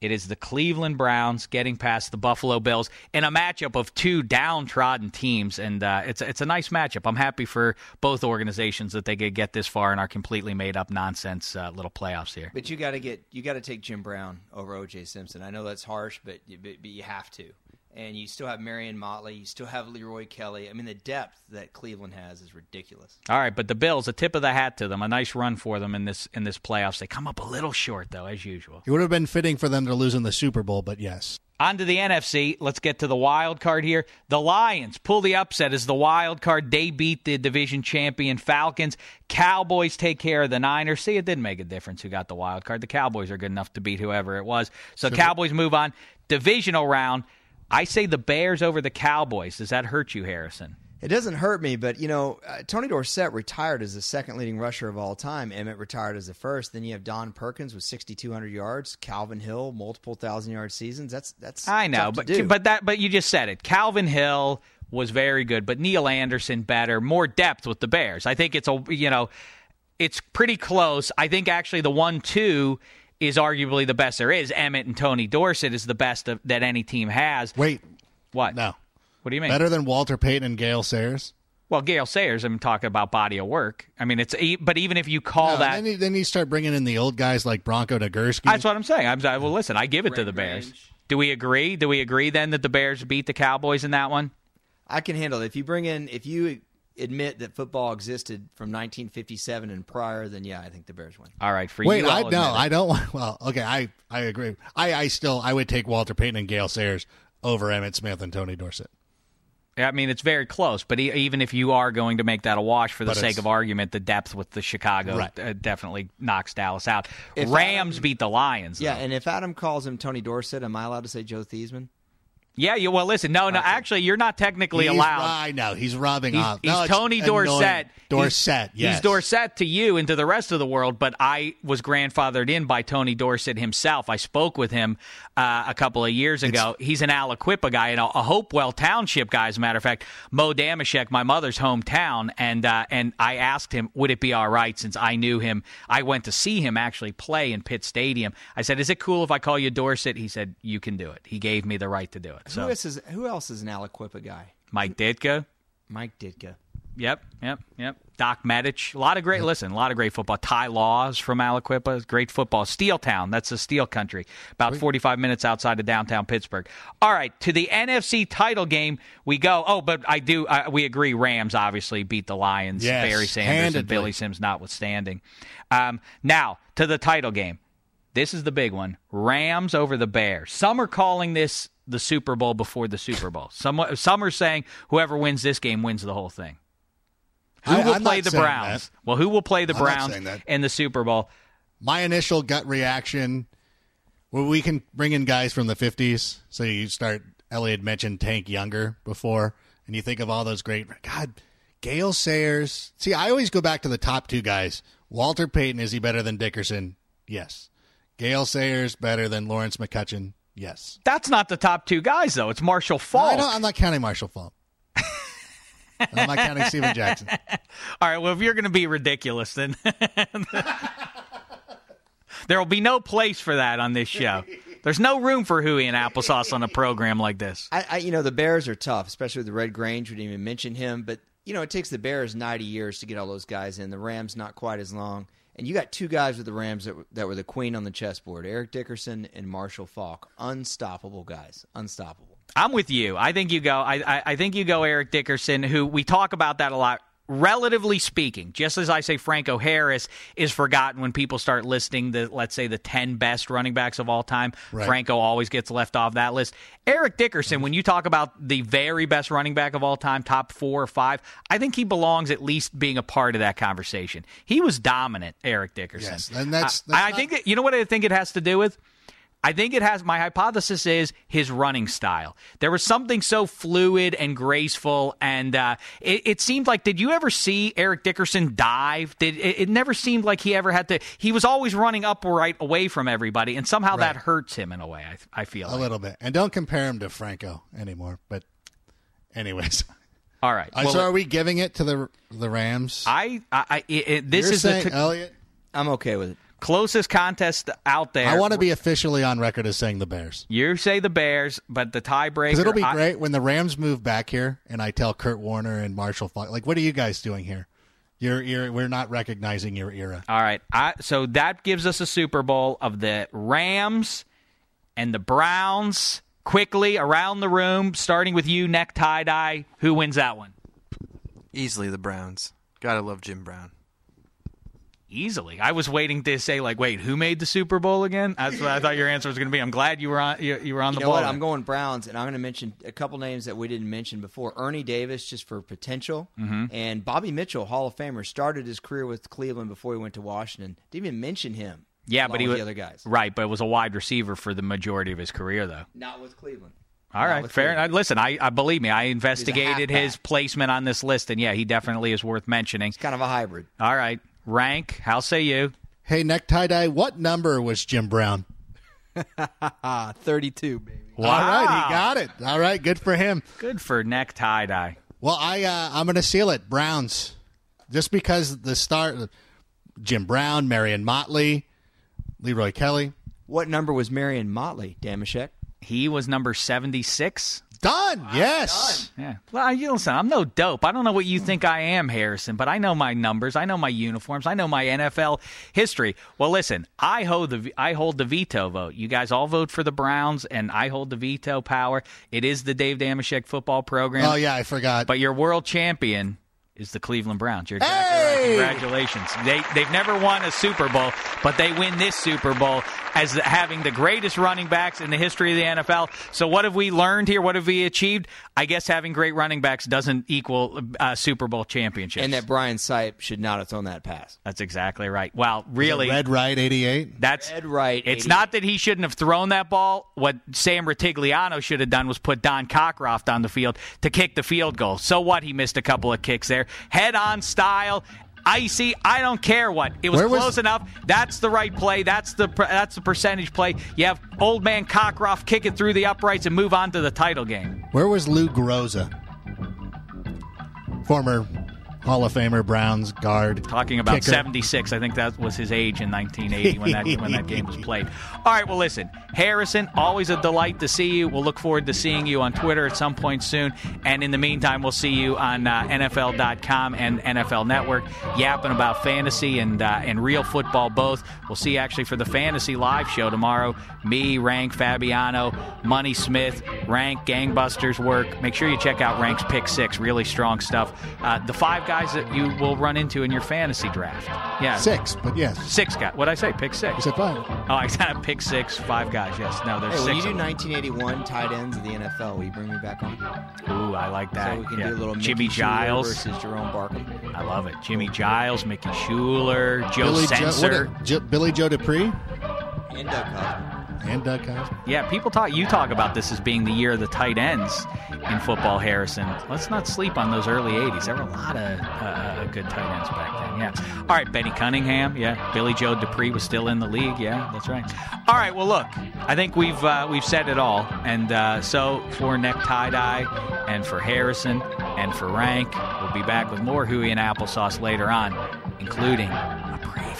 it is the Cleveland Browns getting past the Buffalo Bills in a matchup of two downtrodden teams, and uh, it's it's a nice matchup. I'm happy for both organizations that they could get this far in our completely made up nonsense uh, little playoffs here. But you got to get you got to take Jim Brown over O.J. Simpson. I know that's harsh, but you, but, but you have to. And you still have Marion Motley. You still have Leroy Kelly. I mean, the depth that Cleveland has is ridiculous. All right, but the Bills, a tip of the hat to them, a nice run for them in this in this playoffs. They come up a little short though, as usual. It would have been fitting for them to lose in the Super Bowl, but yes. On to the NFC. Let's get to the wild card here. The Lions pull the upset as the wild card. They beat the division champion Falcons. Cowboys take care of the Niners. See, it didn't make a difference who got the wild card. The Cowboys are good enough to beat whoever it was. So, Cowboys move on. Divisional round. I say the Bears over the Cowboys. Does that hurt you, Harrison? It doesn't hurt me, but you know, uh, Tony Dorsett retired as the second leading rusher of all time. Emmitt retired as the first. Then you have Don Perkins with 6,200 yards. Calvin Hill, multiple thousand yard seasons. That's that's I know, but but that but you just said it. Calvin Hill was very good, but Neal Anderson better, more depth with the Bears. I think it's a you know, it's pretty close. I think actually the one two is arguably the best there is. Emmitt and Tony Dorsett is the best of, that any team has. Wait, What? no. What do you mean? Better than Walter Payton and Gale Sayers? Well, Gale Sayers. I'm talking about body of work. I mean, it's e- but even if you call No, that, then, you, then you start bringing in the old guys like Bronco Nagurski. That's what I'm saying. I'm I- well. Listen, I give it to the Range. Bears. Do we agree? Do we agree then that the Bears beat the Cowboys in that one? I can handle it. If you bring in, if you admit that football existed from 1957 and prior, then yeah, I think the Bears win. All right, for Wait, you, I I'll no. I don't want. Well, okay, I I agree. I I still I would take Walter Payton and Gale Sayers over Emmitt Smith and Tony Dorsett. I mean, it's very close, but e- even if you are going to make that a wash for the But sake of argument, the depth with the Chicago Right. uh, definitely knocks Dallas out. If Rams Adam- beat the Lions. Yeah, though. and if Adam calls him Tony Dorsett, am I allowed to say Joe Theismann? Yeah. You, well, listen, no, no. Actually, you're not technically He's, allowed. I know he's rubbing He's, off. he's No, it's Tony. Dorsett. Dorsett, He's, yes. he's Dorsett to you and to the rest of the world, but I was grandfathered in by Tony Dorsett himself. I spoke with him uh, a couple of years ago. he's an Aliquippa guy and a, a Hopewell Township guy, as a matter of fact. Mo Dameshek, my mother's hometown, and uh, and I asked him, would it be all right since I knew him? I went to see him actually play in Pitt Stadium. I said, is it cool if I call you Dorsett? He said, you can do it. He gave me the right to do it. Who, So else is, who else is an Aliquippa guy? Mike Ditka. Mike Ditka. Yep, yep, yep. Doc Medich. A lot of great, listen, a lot of great football. Ty Laws from Aliquippa. Great football. Steel Town. That's the steel country. About 45 minutes outside of downtown Pittsburgh. All right, to the NFC title game we go. Oh, but I do, uh, we agree Rams obviously beat the Lions. Yes, Barry Sanders and. Billy Sims notwithstanding. Um, now, to the title game. This is the big one. Rams over the Bears. Some are calling this the Super Bowl before the Super Bowl. Some, some are saying whoever wins this game wins the whole thing. Who I- will I'm play the Browns? that. Well, who will play the I'm Browns in the Super Bowl? My initial gut reaction. Well, we can bring in guys from the '50s. So you start. Elliot mentioned Tank Younger before, and you think of all those great. God, Gale Sayers. See, I always go back to the top two guys. Walter Payton is he better than Dickerson? Yes. Gale Sayers better than Lawrence McCutcheon? Yes. That's not the top two guys, though. It's Marshall Faulk. No, I am not counting Marshall Faulk. I'm not counting Steven Jackson. All right, well, if you're going to be ridiculous, then there will be no place for that on this show. There's no room for hooey and applesauce on a program like this. I, I, you know, the Bears are tough, especially with the Red Grange. We didn't even mention him, but you know, it takes the Bears 90 years to get all those guys in. The Rams not quite as long. And you got two guys with the Rams that, were- that were the queen on the chessboard: Eric Dickerson and Marshall Faulk. Unstoppable guys, unstoppable. I'm with you. I think you go. I, I, I think you go Eric Dickerson, who we talk about that a lot. Relatively speaking, just as I say, Franco Harris is forgotten when people start listing the, let's say, the ten best running backs of all time. Right. Franco always gets left off that list. Eric Dickerson, when you talk about the very best running back of all time, top four or five, I think he belongs at least being a part of that conversation. He was dominant, Eric Dickerson. Yes, and that's- I, that's I not- think that, you know what I think it has to do with. I think it has. My hypothesis is his running style. There was something so fluid and graceful, and uh, it, it seemed like. Did you ever see Eric Dickerson dive? Did it, it never seemed like he ever had to? He was always running upright away from everybody, and somehow that hurts him in a way. I, I feel A like. little bit. And don't compare him to Franco anymore. But, anyways. All right. Uh, Well, so are we giving it to the the Rams? I, I, I it, it- this You're is saying, the c- Elliot? I'm okay with it. Closest contest out there. I want to be officially on record as saying the Bears. You say the Bears, but the tiebreaker. Because it'll be I- great when the Rams move back here, and I tell Kurt Warner and Marshall Faulk, like, what are you guys doing here? You're, you're, we're not recognizing your era. All right. I, so that gives us a Super Bowl of the Rams and the Browns. Quickly around the room, starting with you, neck tie dye. Who wins that one? Easily the Browns. Gotta love Jim Brown. Easily. I was waiting to say like, wait, who made the Super Bowl again? That's what I thought your answer was going to be. I'm glad you were on. You, you were on You the ball. what? I'm going Browns, and I'm going to mention a couple names that we didn't mention before. Ernie Davis, just for potential, Mm-hmm. and Bobby Mitchell, Hall of Famer, started his career with Cleveland before he went to Washington. Didn't even mention him. Yeah, but he was the other guys. right, but it was a wide receiver for the majority of his career, though. Not with Cleveland. All Not right, fair. Cleveland. Listen, I, I believe me. I investigated his placement on this list, and yeah, he definitely is worth mentioning. It's kind of a hybrid. All right, Rank, how say you? Hey, necktie dye, what number was Jim Brown? 32, baby. Wow. All right, he got it. All right, good for him. Good for necktie dye. Well, I uh, I'm going to seal it. Browns, just because the start, Jim Brown, Marion Motley, Leroy Kelly. What number was Marion Motley, Dameshek? He was number 76. Done. Wow, yes. Done. Yeah. Well, you listen. I'm no dope. I don't know what you think I am, Harrison. But I know my numbers. I know my uniforms. I know my NFL history. Well, listen. I hold the I hold the veto vote. You guys all vote for the Browns, and I hold the veto power. It is the Dave Dameshek football program. Oh yeah, I forgot. But you're world champion is the Cleveland Browns. You're exactly right. Congratulations. They they've never won a Super Bowl, but they win this Super Bowl as having the greatest running backs in the history of the NFL. So what have we learned here? What have we achieved? I guess having great running backs doesn't equal uh, Super Bowl championships. And that Brian Sipe should not have thrown that pass. That's exactly right. Well, really, Red Right eighty eight. that's Ed right. It's not that he shouldn't have thrown that ball. What Sam Rutigliano should have done was put Don Cockroft on the field to kick the field goal. So what? He missed a couple of kicks there. Head on style. Icy, I don't care what. It was close enough. That's the right play. That's the that's the percentage play. You have old man Cockroft kick it through the uprights and move on to the title game. Where was Lou Groza? Former Hall of Famer Browns guard. Talking about kicker. 76, I think that was his age in 1980 when that when that game was played. All right, well listen, Harrison, always a delight to see you. We'll look forward to seeing you on Twitter at some point soon, and in the meantime, we'll see you on uh, NFL.com and NFL Network, yapping about fantasy and uh, and real football both. We'll see you actually for the fantasy live show tomorrow. Me, Rank, Fabiano, Money Smith, Rank, Gangbusters work. Make sure you check out Rank's Pick Six, really strong stuff. Uh, the five guys that you will run into in your fantasy draft. Yeah, Six, but yes. Six guys. What I say? Pick six. You said five. Oh, I said pick six, five guys. Yes. No, there's Hey, when you do 1981 tight ends of the NFL, will you bring me back on? Ooh, I like that. so we can Yeah. do a little Jimmy Mickey Shuler Giles. versus Jerome Barkley. I love it. Jimmy Giles, Mickey Schuler, Joe Billy Joe, Sensor. what, Jo- Billy Joe Dupree. And Doug Cosbie. And Doug Cosbie. Yeah, people talk. You talk about this as being the year of the tight ends in football, Harrison. Let's not sleep on those early '80s. There were a lot of uh, good tight ends back then. Yeah. All right, Bennie Cunningham. Yeah. Billy Joe Dupree was still in the league. Yeah, that's right. All right. Well, look, I think we've uh, we've said it all. And uh, so for neck tie dye, and for Harrison, and for Rank, we'll be back with more hooey and applesauce later on, including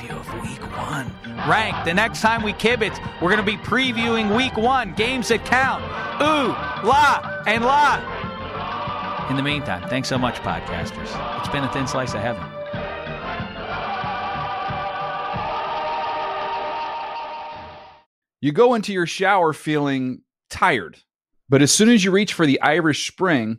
preview of Week One. Rank. The next time we kibitz, we're going to be previewing Week One games that count. Ooh, la, and la. In the meantime, thanks so much, podcasters. It's been a thin slice of heaven. You go into your shower feeling tired, but as soon as you reach for the Irish Spring,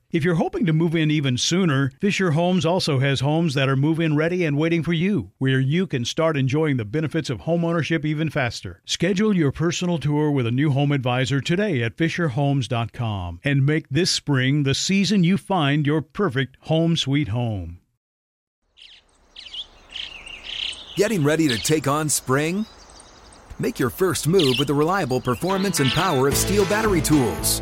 If you're hoping to move in even sooner, Fisher Homes also has homes that are move in ready and waiting for you, where you can start enjoying the benefits of homeownership even faster. Schedule your personal tour with a new home advisor today at FisherHomes.com and make this spring the season you find your perfect home sweet home. Getting ready to take on spring? Make your first move with the reliable performance and power of STIHL battery tools.